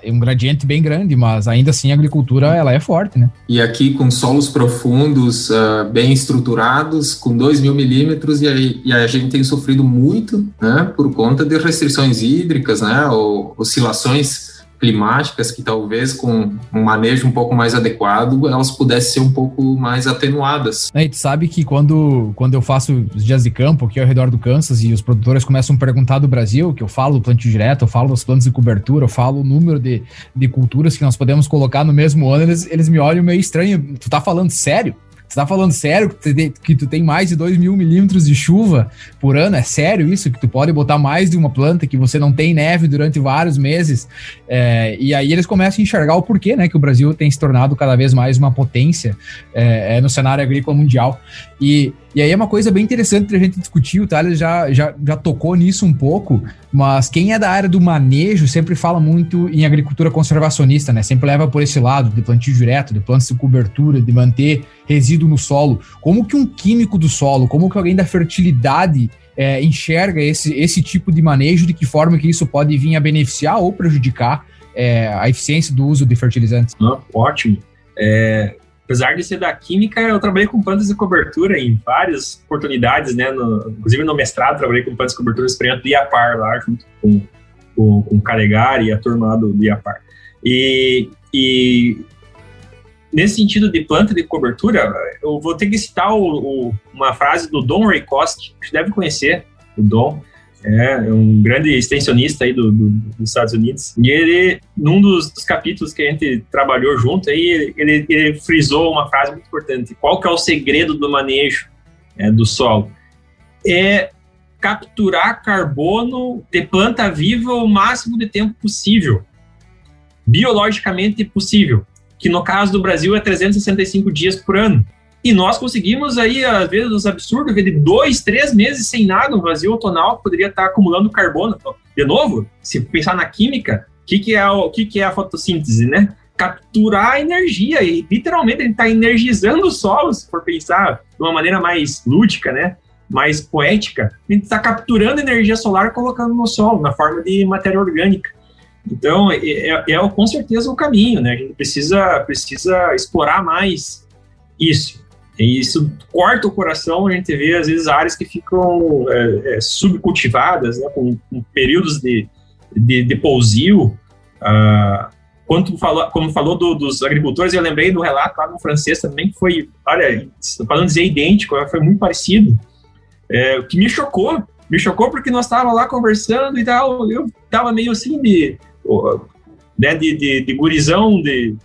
É um gradiente bem grande, mas ainda assim a agricultura ela é forte, né? E aqui com solos profundos, uh, bem estruturados, com 2 mil milímetros e, e, a gente tem sofrido muito, né, por conta de restrições hídricas, né, ou oscilações climáticas que talvez com um manejo um pouco mais adequado elas pudessem ser um pouco mais atenuadas. É, e tu sabe que quando, quando eu faço os dias de campo aqui ao redor do Kansas e os produtores começam a perguntar do Brasil, que eu falo do plantio direto, eu falo das plantas de cobertura, eu falo o número de, de culturas que nós podemos colocar no mesmo ano, eles, eles me olham meio estranho. Tu tá falando sério? Você tá falando sério que tu, tem, que tu tem mais de 2 mil milímetros de chuva por ano? É sério isso? Que tu pode botar mais de uma planta, que você não tem neve durante vários meses? É, e aí eles começam a enxergar o porquê, né? Que o Brasil tem se tornado cada vez mais uma potência é, é, no cenário agrícola mundial. E, e aí é uma coisa bem interessante a gente discutir, o Thales já, já, já tocou nisso um pouco, mas quem é da área do manejo sempre fala muito em agricultura conservacionista, né? Sempre leva por esse lado, de plantio direto, de plantas de cobertura, de manter resíduo no solo. Como que um químico do solo, como que alguém da fertilidade é, enxerga esse, esse tipo de manejo, de que forma que isso pode vir a beneficiar ou prejudicar é, a eficiência do uso de fertilizantes? Ah, ótimo. É, apesar de ser da química, eu trabalhei com plantas de cobertura em várias oportunidades, né? No, inclusive no mestrado, trabalhei com plantas de cobertura experiente do IAPAR lá, junto com, com, com o Calegari e a turma do, do IAPAR. E, e nesse sentido de planta de cobertura, eu vou ter que citar o, o, uma frase do Don Raycost, que você deve conhecer, o Don, é, um grande extensionista aí do, do, dos Estados Unidos. E ele, num dos, dos, capítulos que a gente trabalhou junto, aí ele, ele, frisou uma frase muito importante. Qual que é o segredo do manejo é, do solo? É capturar carbono de planta viva o máximo de tempo possível, biologicamente possível, que no caso do Brasil é 365 dias por ano. E nós conseguimos aí, às vezes, os absurdos, de dois, três meses sem nada, um vazio tonal poderia estar acumulando carbono. Então, de novo, se pensar na química, o que, que, é, o que, que é a fotossíntese, né? Capturar energia, e literalmente gente está energizando o solo, se for pensar de uma maneira mais lúdica, né? Mais poética. A gente está capturando energia solar colocando no solo, na forma de matéria orgânica. Então, é, é, é, com certeza o caminho, né? A gente precisa, precisa explorar mais isso. E isso corta o coração, a gente vê às vezes áreas que ficam é, é, subcultivadas, né, com, com, períodos de, de, de pousio. Ah, falou, como falou do, dos agricultores, eu lembrei do relato lá no francês também, que foi, olha, falando dizer idêntico, foi muito parecido. É, o que me chocou, me chocou porque nós estávamos lá conversando e tal, eu estava meio assim de, né, de, de, de gurizão, de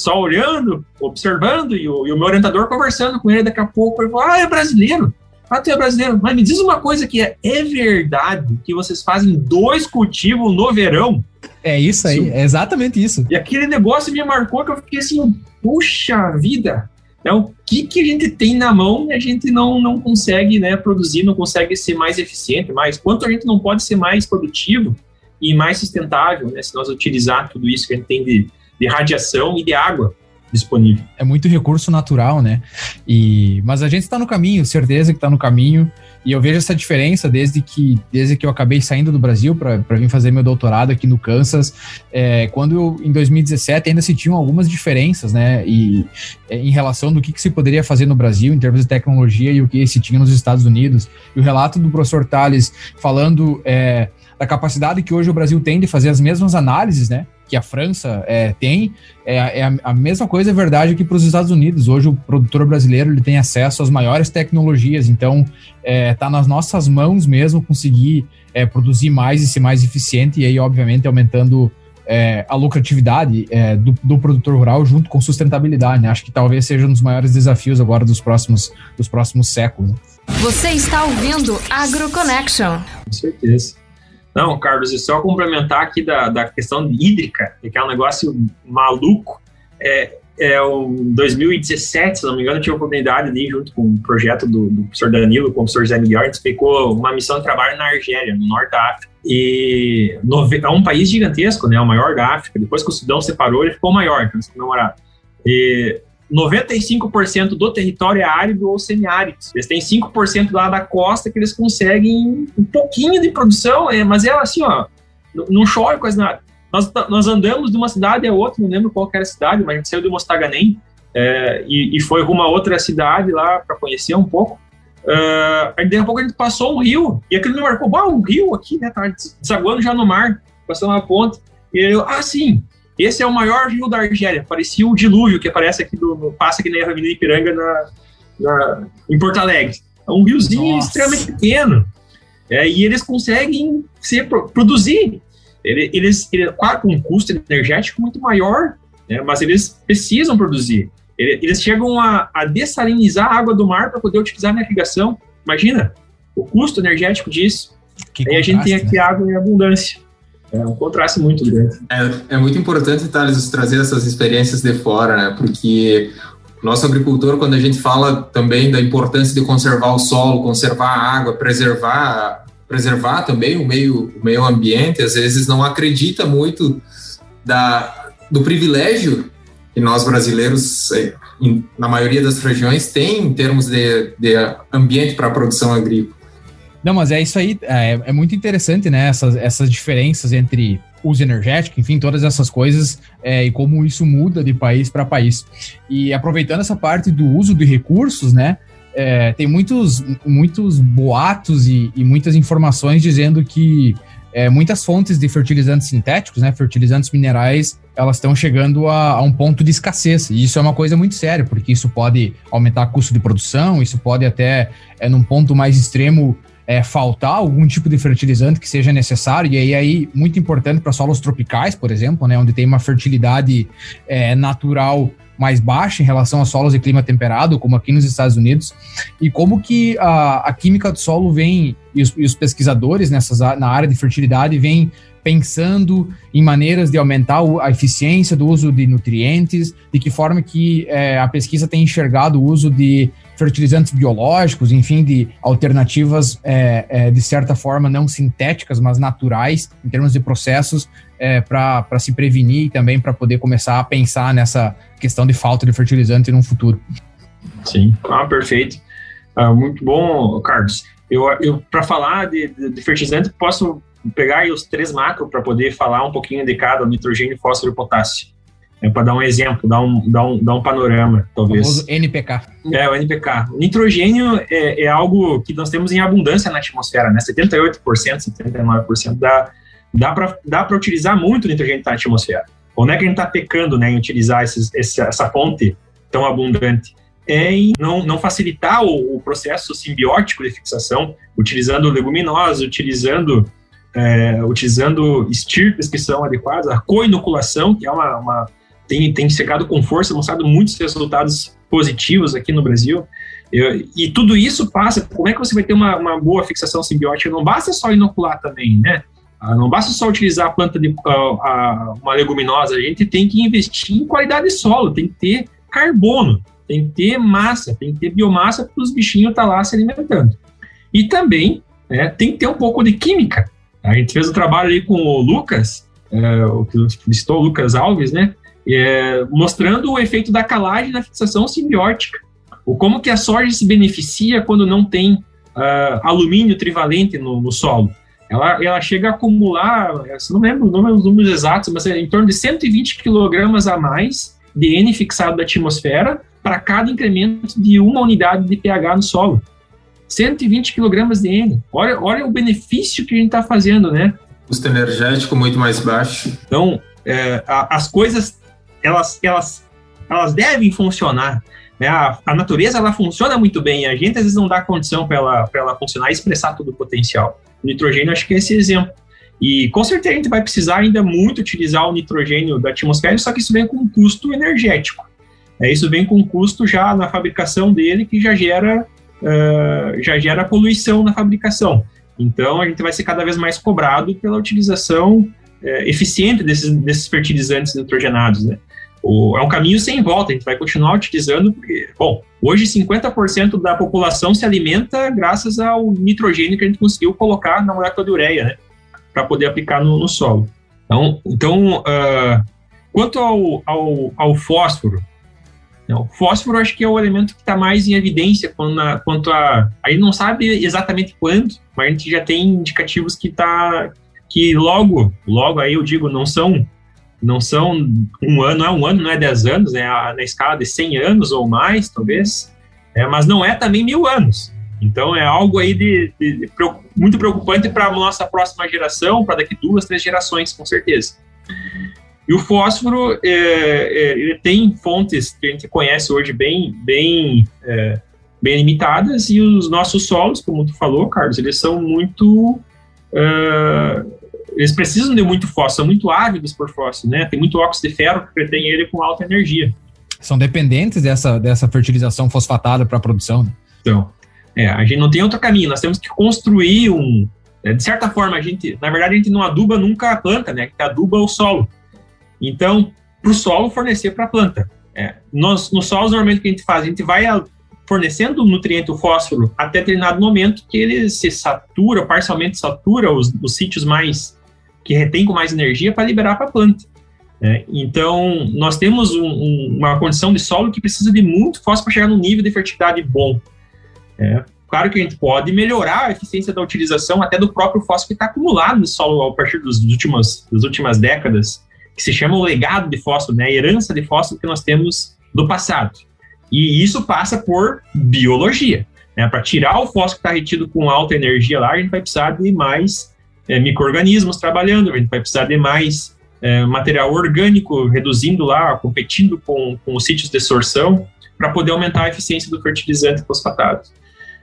só olhando, observando, e o, e o, meu orientador conversando com ele daqui a pouco. Ele falou: Ah, é brasileiro. Ah, tu é brasileiro. Mas me diz uma coisa que é, é verdade que vocês fazem dois cultivos no verão? É isso aí, isso. é exatamente isso. E aquele negócio me marcou que eu fiquei assim, puxa vida, então, o que, que a gente tem na mão e a gente não, não consegue né, produzir, não consegue ser mais eficiente, mais quanto a gente não pode ser mais produtivo e mais sustentável, né, se nós utilizar tudo isso que a gente tem de, de radiação e de água disponível. É muito recurso natural, né? E mas a gente está no caminho, certeza que está no caminho. E eu vejo essa diferença desde que desde que eu acabei saindo do Brasil para vir fazer meu doutorado aqui no Kansas. É, quando eu, em 2017 ainda se tinham algumas diferenças, né? E é, em relação do que, que, se poderia fazer no Brasil em termos de tecnologia e o que se tinha nos Estados Unidos. E o relato do professor Tales falando é, da capacidade que hoje o Brasil tem de fazer as mesmas análises, né? Que a França é, tem, é, é a, a, mesma coisa é verdade que para os Estados Unidos. Hoje o produtor brasileiro ele tem acesso às maiores tecnologias, então está é, nas nossas mãos mesmo conseguir é, produzir mais e ser mais eficiente, e aí, obviamente, aumentando é, a lucratividade é, do, do, produtor rural junto com sustentabilidade. Né? Acho que talvez seja um dos maiores desafios agora dos próximos, dos próximos séculos. Você está ouvindo AgroConnection. Com certeza. Não, Carlos, e só complementar aqui da, da questão hídrica, que é um negócio maluco. É, é o 2017, se não me engano, eu tive a oportunidade de ir junto com o projeto do, do professor Danilo, com o professor Zé Miguel, a gente ficou uma missão de trabalho na Argélia, no norte da África. E é um país gigantesco, né? O maior da África. Depois que o Sudão separou, ele ficou maior, então eles comemoraram. E 95% do território é árido ou semiárido. Eles têm 5% lá da costa que eles conseguem um pouquinho de produção, é, mas é assim, ó, não chove quase nada. Nós, nós andamos de uma cidade a outra, não lembro qual era a cidade, mas a gente saiu de Mostaganem é, e, e, foi rumo a outra cidade lá para conhecer um pouco. Uh, aí, daqui a pouco a gente passou um rio, e aquele me marcou, bah, um rio aqui, né, tá desaguando já no mar, passando uma ponte. E eu, ah, sim, esse é o maior rio da Argélia, parecia o dilúvio que aparece aqui, do, passa aqui na Avenida Ipiranga, na, na, em Porto Alegre. É um riozinho Nossa. extremamente pequeno, é, e eles conseguem ser, produzir eles, eles claro, com um custo energético muito maior, né, mas eles precisam produzir. Eles chegam a, a dessalinizar a água do mar para poder utilizar na irrigação. Imagina o custo energético disso. Que Aí a gente tem aqui né? água em abundância. É um contraste muito grande. É, é muito importante, Thales, trazer essas experiências de fora, né? Porque nosso agricultor, quando a gente fala também da importância de conservar o solo, conservar a água, preservar preservar também o meio, o meio ambiente, às vezes não acredita muito da, do privilégio que nós brasileiros, eh, na maioria das regiões, tem em termos de, de ambiente para a produção agrícola. Não, mas é isso aí, é, é, muito interessante, né? Essas, essas diferenças entre uso energético, enfim, todas essas coisas é, e como isso muda de país para país. E aproveitando essa parte do uso de recursos, né? é, tem muitos, muitos boatos e, e muitas informações dizendo que é, muitas fontes de fertilizantes sintéticos, né, fertilizantes minerais, elas estão chegando a, a, um ponto de escassez. E isso é uma coisa muito séria, porque isso pode aumentar o custo de produção, isso pode até, é, num ponto mais extremo, é, faltar algum tipo de fertilizante que seja necessário, e aí, aí muito importante para solos tropicais, por exemplo, né, onde tem uma fertilidade é, natural mais baixa em relação a solos de clima temperado, como aqui nos Estados Unidos, e como que a, a química do solo vem, e os, e os pesquisadores nessas, na área de fertilidade vêm pensando em maneiras de aumentar a eficiência do uso de nutrientes, de que forma que é, a pesquisa tem enxergado o uso de fertilizantes biológicos, enfim, de alternativas é, é, de certa forma não sintéticas, mas naturais, em termos de processos, é, para se prevenir e também para poder começar a pensar nessa questão de falta de fertilizante no futuro. Sim, ah, perfeito. Ah, muito bom, Carlos. Eu, eu para falar de, de, de, fertilizante, posso pegar os três macros para poder falar um pouquinho de cada, nitrogênio, fósforo e potássio. É para dar um exemplo, dar um, dar um, dar um panorama, talvez. O NPK. É, o NPK. O nitrogênio é, é, algo que nós temos em abundância na atmosfera, né? 78%, 79% dá, dá para dá utilizar muito o nitrogênio na atmosfera. Onde é que a gente está pecando né, em utilizar esses, essa, essa fonte tão abundante? É em não, não facilitar o, o processo simbiótico de fixação, utilizando leguminosas, utilizando é, utilizando estirpes que são adequadas, a coinoculação, que é uma, uma tem, tem chegado com força, mostrado muitos resultados positivos aqui no Brasil. Eu, e tudo isso passa, como é que você vai ter uma, uma boa fixação simbiótica? Não basta só inocular também, né? Ah, não basta só utilizar a planta de uh, uma leguminosa, a gente tem que investir em qualidade de solo, tem que ter carbono, tem que ter massa, tem que ter biomassa para os bichinhos estar tá lá se alimentando. E também né, tem que ter um pouco de química. A gente fez um trabalho ali com o Lucas, é, o que listou o Lucas Alves, né? É, mostrando o efeito da calagem na fixação simbiótica. O como que a soja se beneficia quando não tem uh, alumínio trivalente no, no, solo. Ela, ela chega a acumular, não lembro, não lembro os números exatos, mas é em torno de 120 quilogramas a mais de N fixado da atmosfera para cada incremento de uma unidade de pH no solo. 120 quilogramas de N. Olha, olha o benefício que a gente está fazendo, né? Custo energético muito mais baixo. Então, é, a, as coisas elas, elas, elas devem funcionar. Né? A, a, natureza ela funciona muito bem, a gente às vezes não dá condição para ela, ela funcionar e expressar todo o potencial. O nitrogênio, acho que é esse exemplo. E com certeza a gente vai precisar ainda muito utilizar o nitrogênio da atmosfera, só que isso vem com um custo energético. É, isso vem com um custo já na fabricação dele que já gera, uh, já gera poluição na fabricação. Então a gente vai ser cada vez mais cobrado pela utilização uh, eficiente desses, desses fertilizantes nitrogenados. Né? O, é um caminho sem volta, a gente vai continuar utilizando, porque, bom, hoje 50% da população se alimenta graças ao nitrogênio que a gente conseguiu colocar na molécula de ureia, né? Para poder aplicar no, no, solo. Então, então uh, quanto ao, ao, ao fósforo, o fósforo acho que é o elemento que está mais em evidência quando a, quanto a. A gente não sabe exatamente quando, mas a gente já tem indicativos que tá. que logo, logo aí eu digo, não são não são um ano, não é um ano, não é dez anos, é na escala de 100 anos ou mais, talvez, é, mas não é também mil anos. Então é algo aí de, de, de muito preocupante para a nossa próxima geração, para daqui duas, três gerações, com certeza. E o fósforo, é, é, tem fontes que a gente conhece hoje bem, bem, é, bem limitadas, e os nossos solos, como tu falou, Carlos, eles são muito é, eles precisam de muito fósforo, são muito ávidos por fósforo, né? Tem muito óxido de ferro que retém ele com alta energia. São dependentes dessa, dessa fertilização fosfatada para a produção. Né? Então, é, a gente não tem outro caminho, nós temos que construir um. É, de certa forma, a gente, na verdade, a gente não aduba nunca a planta, né? Que aduba o solo. Então, para o solo fornecer para a planta. É, nós, nos solos, normalmente, o que a gente faz? A gente vai fornecendo o nutriente, o fósforo, até determinado momento que ele se satura, parcialmente satura os, os sítios mais que retém com mais energia para liberar para a planta. É, então, nós temos um, um, uma condição de solo que precisa de muito fósforo para chegar no nível de fertilidade bom. É, claro que a gente pode melhorar a eficiência da utilização até do próprio fósforo que está acumulado no solo a partir dos últimos, das últimas décadas, que se chama o legado de fósforo, né, a herança de fósforo que nós temos do passado. E isso passa por biologia. Né, para tirar o fósforo que está retido com alta energia lá, a gente vai precisar de mais é, micro-organismos trabalhando, a gente vai precisar de mais é, material orgânico reduzindo lá, competindo com, com os sítios de sorção, para poder aumentar a eficiência do fertilizante fosfatado.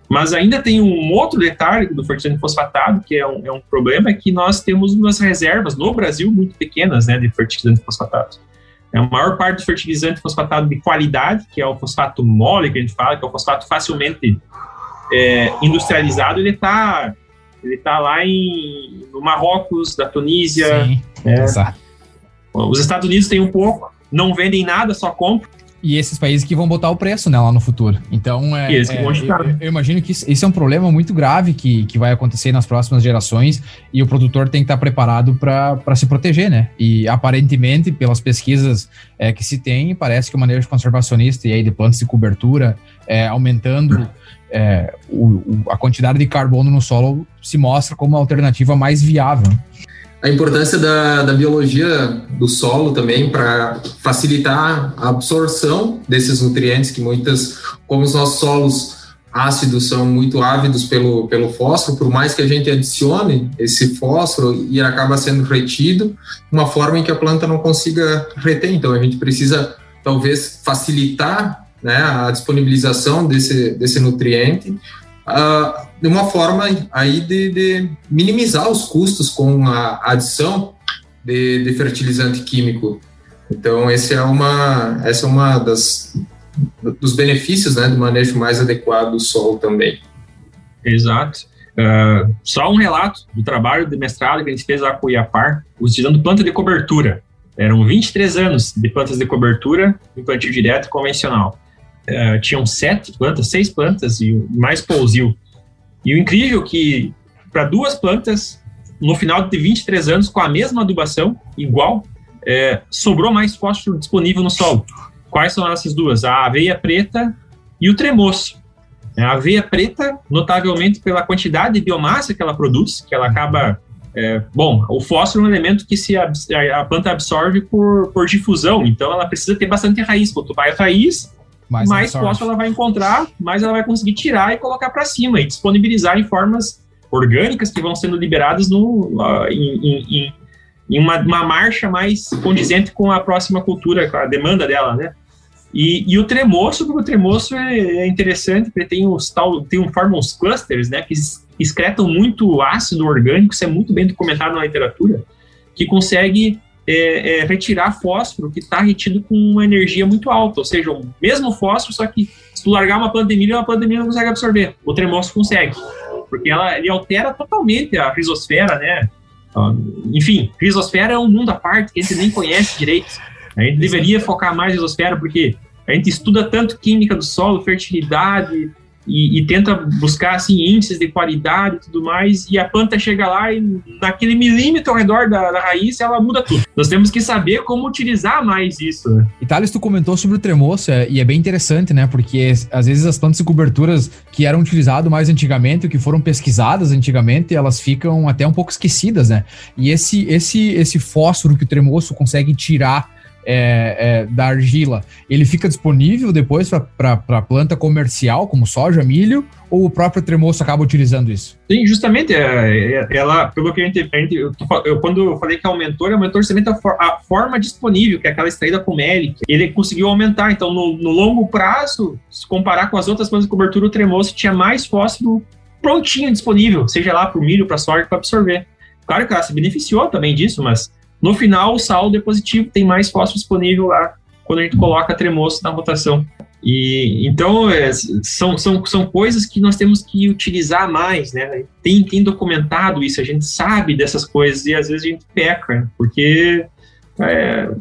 Mas ainda tem um outro detalhe do fertilizante fosfatado, que é um, é um problema, é que nós temos umas reservas no Brasil muito pequenas né, de fertilizante fosfatado. É a maior parte do fertilizante fosfatado de qualidade, que é o fosfato mole, que a gente fala, que é o fosfato facilmente é, industrializado, ele está ele está lá em, no Marrocos, da Tunísia. Sim, né? exato. Os Estados Unidos têm um pouco, não vendem nada, só compram. E esses países que vão botar o preço né, lá no futuro. Então, é, é eu, eu, imagino que isso, é um problema muito grave que, que vai acontecer nas próximas gerações e o produtor tem que estar preparado para se proteger, né? E aparentemente, pelas pesquisas é, que se tem, parece que o manejo conservacionista e aí de plantas de cobertura é, aumentando é, o, o, a quantidade de carbono no solo se mostra como a alternativa mais viável. A importância da, da biologia do solo também para facilitar a absorção desses nutrientes que muitas, como os nossos solos ácidos são muito ávidos pelo, pelo fósforo, por mais que a gente adicione esse fósforo e acaba sendo retido, uma forma em que a planta não consiga reter. Então a gente precisa talvez facilitar né, a disponibilização desse, desse nutriente, uh, de uma forma aí de, de, minimizar os custos com a adição de, de, fertilizante químico. Então, esse é uma, essa é uma das dos benefícios né, do manejo mais adequado do solo também. Exato. Uh, só um relato do trabalho de mestrado que a gente fez lá com o IAPAR, utilizando planta de cobertura. Eram 23 anos de plantas de cobertura em plantio direto convencional uh, tinham sete plantas, seis plantas e mais pousio. E o incrível é que para duas plantas, no final de 23 anos, com a mesma adubação, igual, é, sobrou mais fósforo disponível no solo. Quais são essas duas? A aveia preta e o tremoço. A aveia preta, notavelmente pela quantidade de biomassa que ela produz, que ela acaba. É, bom, o fósforo é um elemento que se a, a planta absorve por, por difusão, então ela precisa ter bastante raiz. Quanto mais raiz, mais, mais ela vai encontrar, mais ela vai conseguir tirar e colocar para cima e disponibilizar em formas orgânicas que vão sendo liberadas no, uh, em, em, em uma, uma, marcha mais condizente com a próxima cultura, com a demanda dela, né? E, e o tremoço, porque o tremoço é, é interessante, porque tem os tal, tem um, forma uns clusters, né, que excretam muito ácido orgânico, isso é muito bem documentado na literatura, que consegue é, é, retirar fósforo que está retido com uma energia muito alta, ou seja, o mesmo fósforo, só que se tu largar uma planta de milho, a planta de milho não consegue absorver. O tremoço consegue, porque ela ele altera totalmente a rizosfera, né? Enfim, rizosfera é um mundo à parte que a gente nem conhece direito. A gente deveria focar mais na rizosfera, porque a gente estuda tanto química do solo, fertilidade, e, e, tenta buscar assim índices de qualidade e tudo mais, e a planta chega lá e naquele milímetro ao redor da, da raiz ela muda tudo. Nós temos que saber como utilizar mais isso. E Thales, tu comentou sobre o tremoço, é, e é bem interessante, né? Porque às vezes as plantas e coberturas que eram utilizadas mais antigamente, que foram pesquisadas antigamente, elas ficam até um pouco esquecidas, né? E esse, esse, esse fósforo que o tremoço consegue tirar é, é, da argila, ele fica disponível depois para planta comercial, como soja, milho, ou o próprio tremoço acaba utilizando isso? Sim, justamente. É, é ela, pelo que a gente. A gente eu, eu, quando eu falei que aumentou, ele aumentou justamente a, for, a, forma disponível, que é aquela extraída com melic. Ele conseguiu aumentar. Então, no, no longo prazo, se comparar com as outras plantas de cobertura, o tremoço tinha mais fósforo prontinho disponível, seja lá para o milho, para a soja, para absorver. Claro que ela se beneficiou também disso, mas no final, o saldo é positivo, tem mais fósforo disponível lá quando a gente coloca tremoço na rotação. E então é, são, são, são coisas que nós temos que utilizar mais, né? Tem, tem documentado isso, a gente sabe dessas coisas e às vezes a gente peca, porque, é,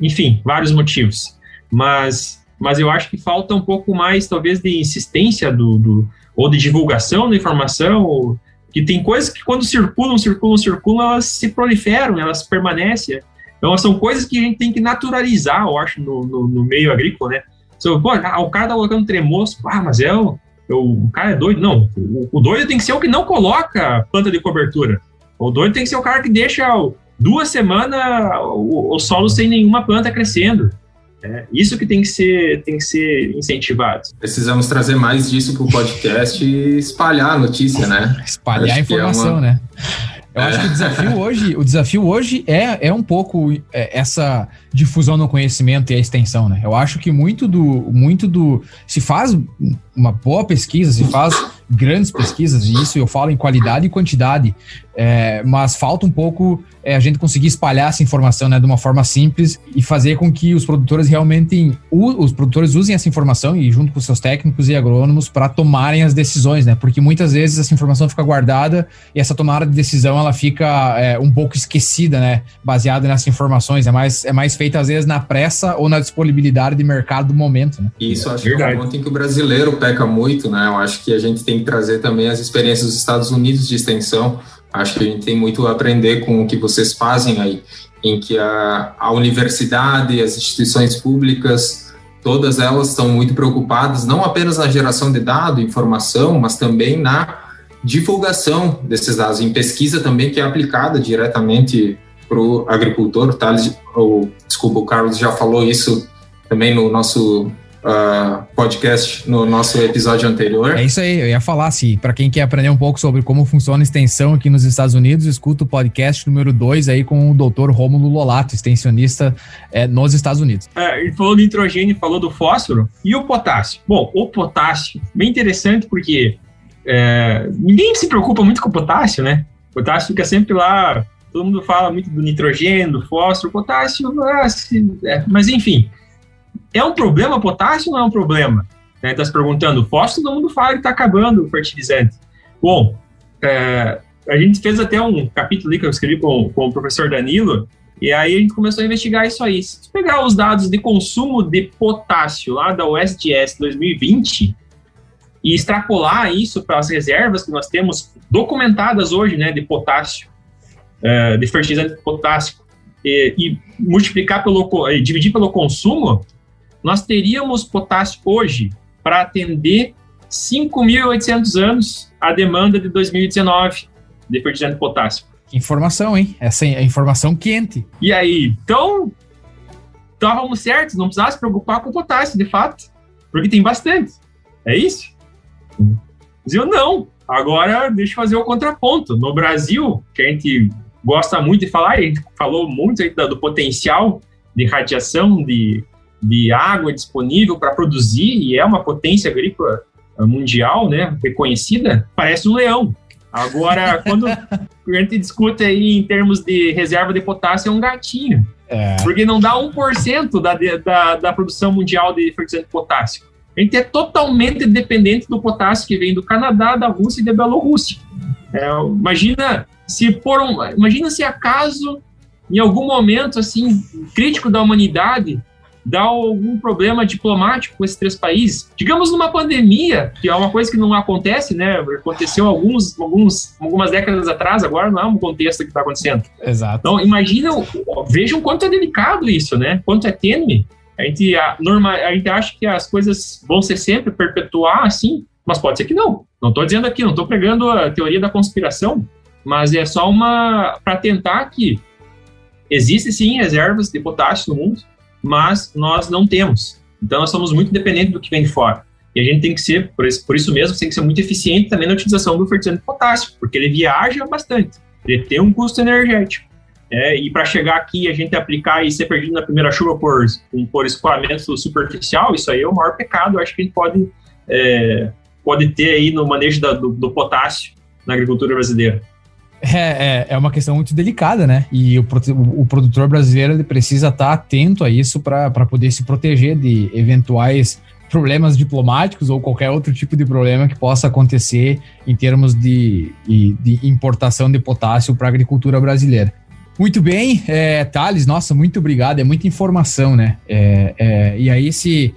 enfim, vários motivos. Mas, mas eu acho que falta um pouco mais, talvez, de insistência do, do ou de divulgação da informação, ou, que tem coisas que quando circulam, circulam, circulam, elas se proliferam, elas permanecem. Então, são coisas que a gente tem que naturalizar, eu acho, no, no, no meio agrícola, né? So, pô, ah, o cara tá colocando tremoço, ah, mas é o, é o, o cara é doido. Não, o, o, doido tem que ser o que não coloca planta de cobertura. O doido tem que ser o cara que deixa duas semanas o, o solo sem nenhuma planta crescendo. É, isso que tem que ser, tem que ser incentivado. Precisamos trazer mais disso para o podcast e espalhar a notícia, né? Espalhar Acho a informação, é uma... né? Eu é. acho que o desafio hoje, o desafio hoje é, é um pouco é, essa difusão no conhecimento e a extensão, né? Eu acho que muito do, muito do se faz uma boa pesquisa, se faz grandes pesquisas, e isso eu falo em qualidade e quantidade, é, mas falta um pouco é, a gente conseguir espalhar essa informação né, de uma forma simples e fazer com que os produtores realmente os produtores usem essa informação e junto com seus técnicos e agrônomos para tomarem as decisões, né? Porque muitas vezes essa informação fica guardada e essa tomada de decisão ela fica é, um pouco esquecida, né? Baseada nessas informações, é mais é mais feita às vezes na pressa ou na disponibilidade de mercado do momento. Né? Isso acho Verdade. que é um ponto em que o brasileiro peca muito, né? Eu acho que a gente tem que trazer também as experiências dos Estados Unidos de extensão. Acho que a gente tem muito a aprender com o que vocês fazem aí, em que a, a universidade, as instituições públicas, todas elas estão muito preocupadas não apenas na geração de dados, informação, mas também na divulgação desses dados, em pesquisa também que é aplicada diretamente para o agricultor. Tá? O, desculpa, o Carlos já falou isso também no nosso uh, podcast no nosso episódio anterior. É isso aí, eu ia falar assim, para quem quer aprender um pouco sobre como funciona a extensão aqui nos Estados Unidos, escuta o podcast número 2 aí com o doutor Rômulo Lolato, extensionista é, nos Estados Unidos. É, ele falou do nitrogênio, falou do fósforo e o potássio. Bom, o potássio, bem interessante porque é, ninguém se preocupa muito com o potássio, né? O potássio fica sempre lá, todo mundo fala muito do nitrogênio, do fósforo, potássio, mas, é, enfim, é um problema potássio ou não é um problema? Está né? se perguntando, fósforo todo mundo fala que está acabando o fertilizante. Bom, é, a gente fez até um capítulo ali que eu escrevi com, com o professor Danilo, e aí a gente começou a investigar isso aí. Se pegar os dados de consumo de potássio lá da USGS 2020 e extrapolar isso para as reservas que nós temos documentadas hoje, né, de potássio, é, de fertilizante de potássio, e, e multiplicar pelo, e dividir pelo consumo, nós teríamos potássio hoje para atender 5.800 anos a demanda de 2019 de fertilizante de potássio. Informação, hein? Essa é informação quente. E aí, então, estávamos certos, não precisava se preocupar com potássio, de fato, porque tem bastante. É isso? Dizia, não. Agora, deixa eu fazer o contraponto. No Brasil, que a gente gosta muito de falar, a gente falou muito aí do potencial de radiação, de de água disponível para produzir, e é uma potência agrícola mundial, né, reconhecida, parece um leão. Agora, quando a gente discute aí em termos de reserva de potássio, é um gatinho. É. Porque não dá 1% da, da, da produção mundial de fertilizante de potássio. A gente é totalmente dependente do potássio que vem do Canadá, da Rússia e da Bielorrússia. É, imagina se por um, imagina se acaso em algum momento assim crítico da humanidade dá algum problema diplomático com esses três países. Digamos numa pandemia, que é uma coisa que não acontece, né? Aconteceu alguns, alguns, algumas décadas atrás, agora não é um contexto que está acontecendo. Exato. Então, imagina, vejam quanto é delicado isso, né? Quanto é tênue. A gente, a, norma, a gente acha que as coisas vão ser sempre perpetuar assim, mas pode ser que não. Não estou dizendo aqui, não estou pregando a teoria da conspiração, mas é só uma para tentar que existe sim reservas de potássio no mundo, mas nós não temos. Então, nós somos muito dependentes do que vem de fora. E a gente tem que ser, por isso, por isso mesmo, tem que ser muito eficiente também na utilização do fertilizante de potássio, porque ele viaja bastante, ele tem um custo energético. É, e para chegar aqui, a gente aplicar e ser perdido na primeira chuva por, por escoamento superficial, isso aí é o maior pecado. Eu acho que a gente pode, é, pode ter aí no manejo da, do, do potássio na agricultura brasileira. É, é, é, uma questão muito delicada, né? E o, o produtor brasileiro precisa estar atento a isso para poder se proteger de eventuais problemas diplomáticos ou qualquer outro tipo de problema que possa acontecer em termos de, de importação de potássio para a agricultura brasileira. Muito bem, é, Thales, nossa, muito obrigado, é muita informação, né? É, é, e aí, se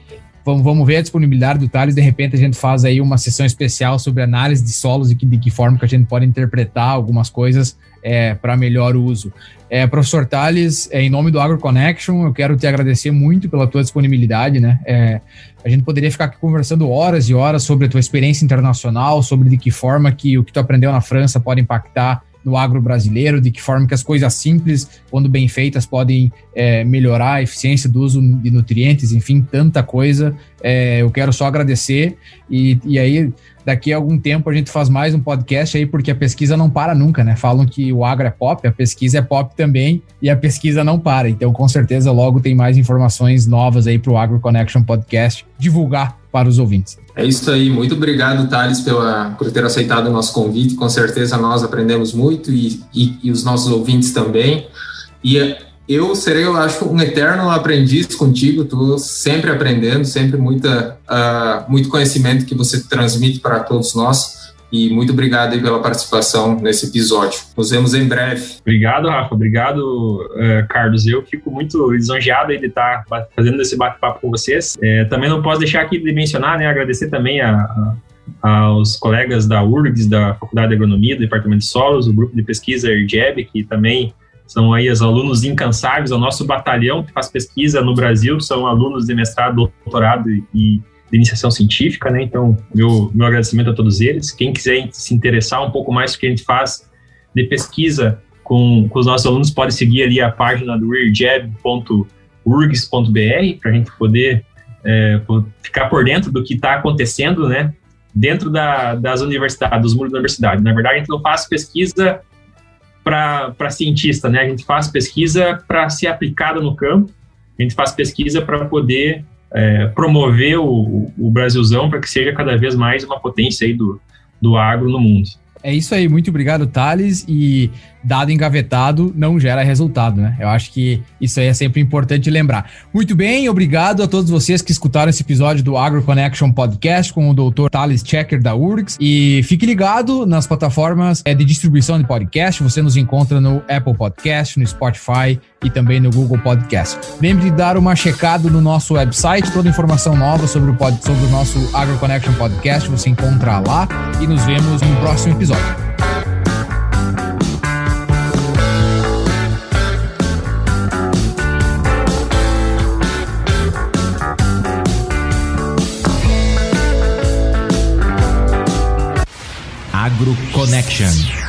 Vamos, vamos ver a disponibilidade do Thales. De repente, a gente faz aí uma sessão especial sobre análise de solos e que, de que forma que a gente pode interpretar algumas coisas é, para melhor uso. É, professor Thales, é, em nome do AgroConnection, eu quero te agradecer muito pela tua disponibilidade, né? É, a gente poderia ficar aqui conversando horas e horas sobre a tua experiência internacional, sobre de que forma que o que tu aprendeu na França pode impactar no agro brasileiro, de que forma que as coisas simples, quando bem feitas, podem é, melhorar a eficiência do uso de nutrientes, enfim, tanta coisa. É, eu quero só agradecer e, e aí daqui a algum tempo a gente faz mais um podcast aí, porque a pesquisa não para nunca, né? Falam que o agro é pop, a pesquisa é pop também, e a pesquisa não para. Então, com certeza, logo tem mais informações novas aí para o Agro Connection Podcast divulgar para os ouvintes. É isso aí. Muito obrigado, Thales, pela, por ter aceitado o nosso convite. Com certeza nós aprendemos muito e, e, e os nossos ouvintes também. E eu serei, eu acho, um eterno aprendiz contigo. Estou sempre aprendendo, sempre muita, uh, muito conhecimento que você transmite para todos nós. E muito obrigado pela participação nesse episódio. Nos vemos em breve. Obrigado, Rafa. Obrigado, uh, Carlos. Eu fico muito lisonjeado de estar fazendo esse bate-papo com vocês. É, também não posso deixar aqui de mencionar, né, agradecer também a, a aos colegas da URGS, da Faculdade de Agronomia, do Departamento de Solos, o grupo de pesquisa ERGEB, que também são aí os alunos incansáveis, o nosso batalhão que faz pesquisa no Brasil, são alunos de mestrado, doutorado e de iniciação científica, né? Então, meu, meu agradecimento a todos eles. Quem quiser se interessar um pouco mais do que a gente faz de pesquisa com, com os nossos alunos, pode seguir ali a página do rearjab.urgs.br para a gente poder é, ficar por dentro do que está acontecendo, né? Dentro da, das universidades, dos muros da universidade. Na verdade, a gente não faz pesquisa para cientista, né? A gente faz pesquisa para ser aplicada no campo, a gente faz pesquisa para poder é, promover o, o Brasilzão para que seja cada vez mais uma potência aí do, do agro no mundo. É isso aí, muito obrigado, Thales. E dado engavetado não gera resultado, né? Eu acho que isso aí é sempre importante lembrar. Muito bem, obrigado a todos vocês que escutaram esse episódio do Agro Connection Podcast com o Dr. Thales Checker da URGS. E fique ligado nas plataformas é, de distribuição de podcast. Você nos encontra no Apple Podcast, no Spotify e também no Google Podcast. Lembre de dar uma checada no nosso website, toda informação nova sobre o, pod, sobre o nosso Agro Connection Podcast você encontra lá e nos vemos no próximo episódio. Agro Connection.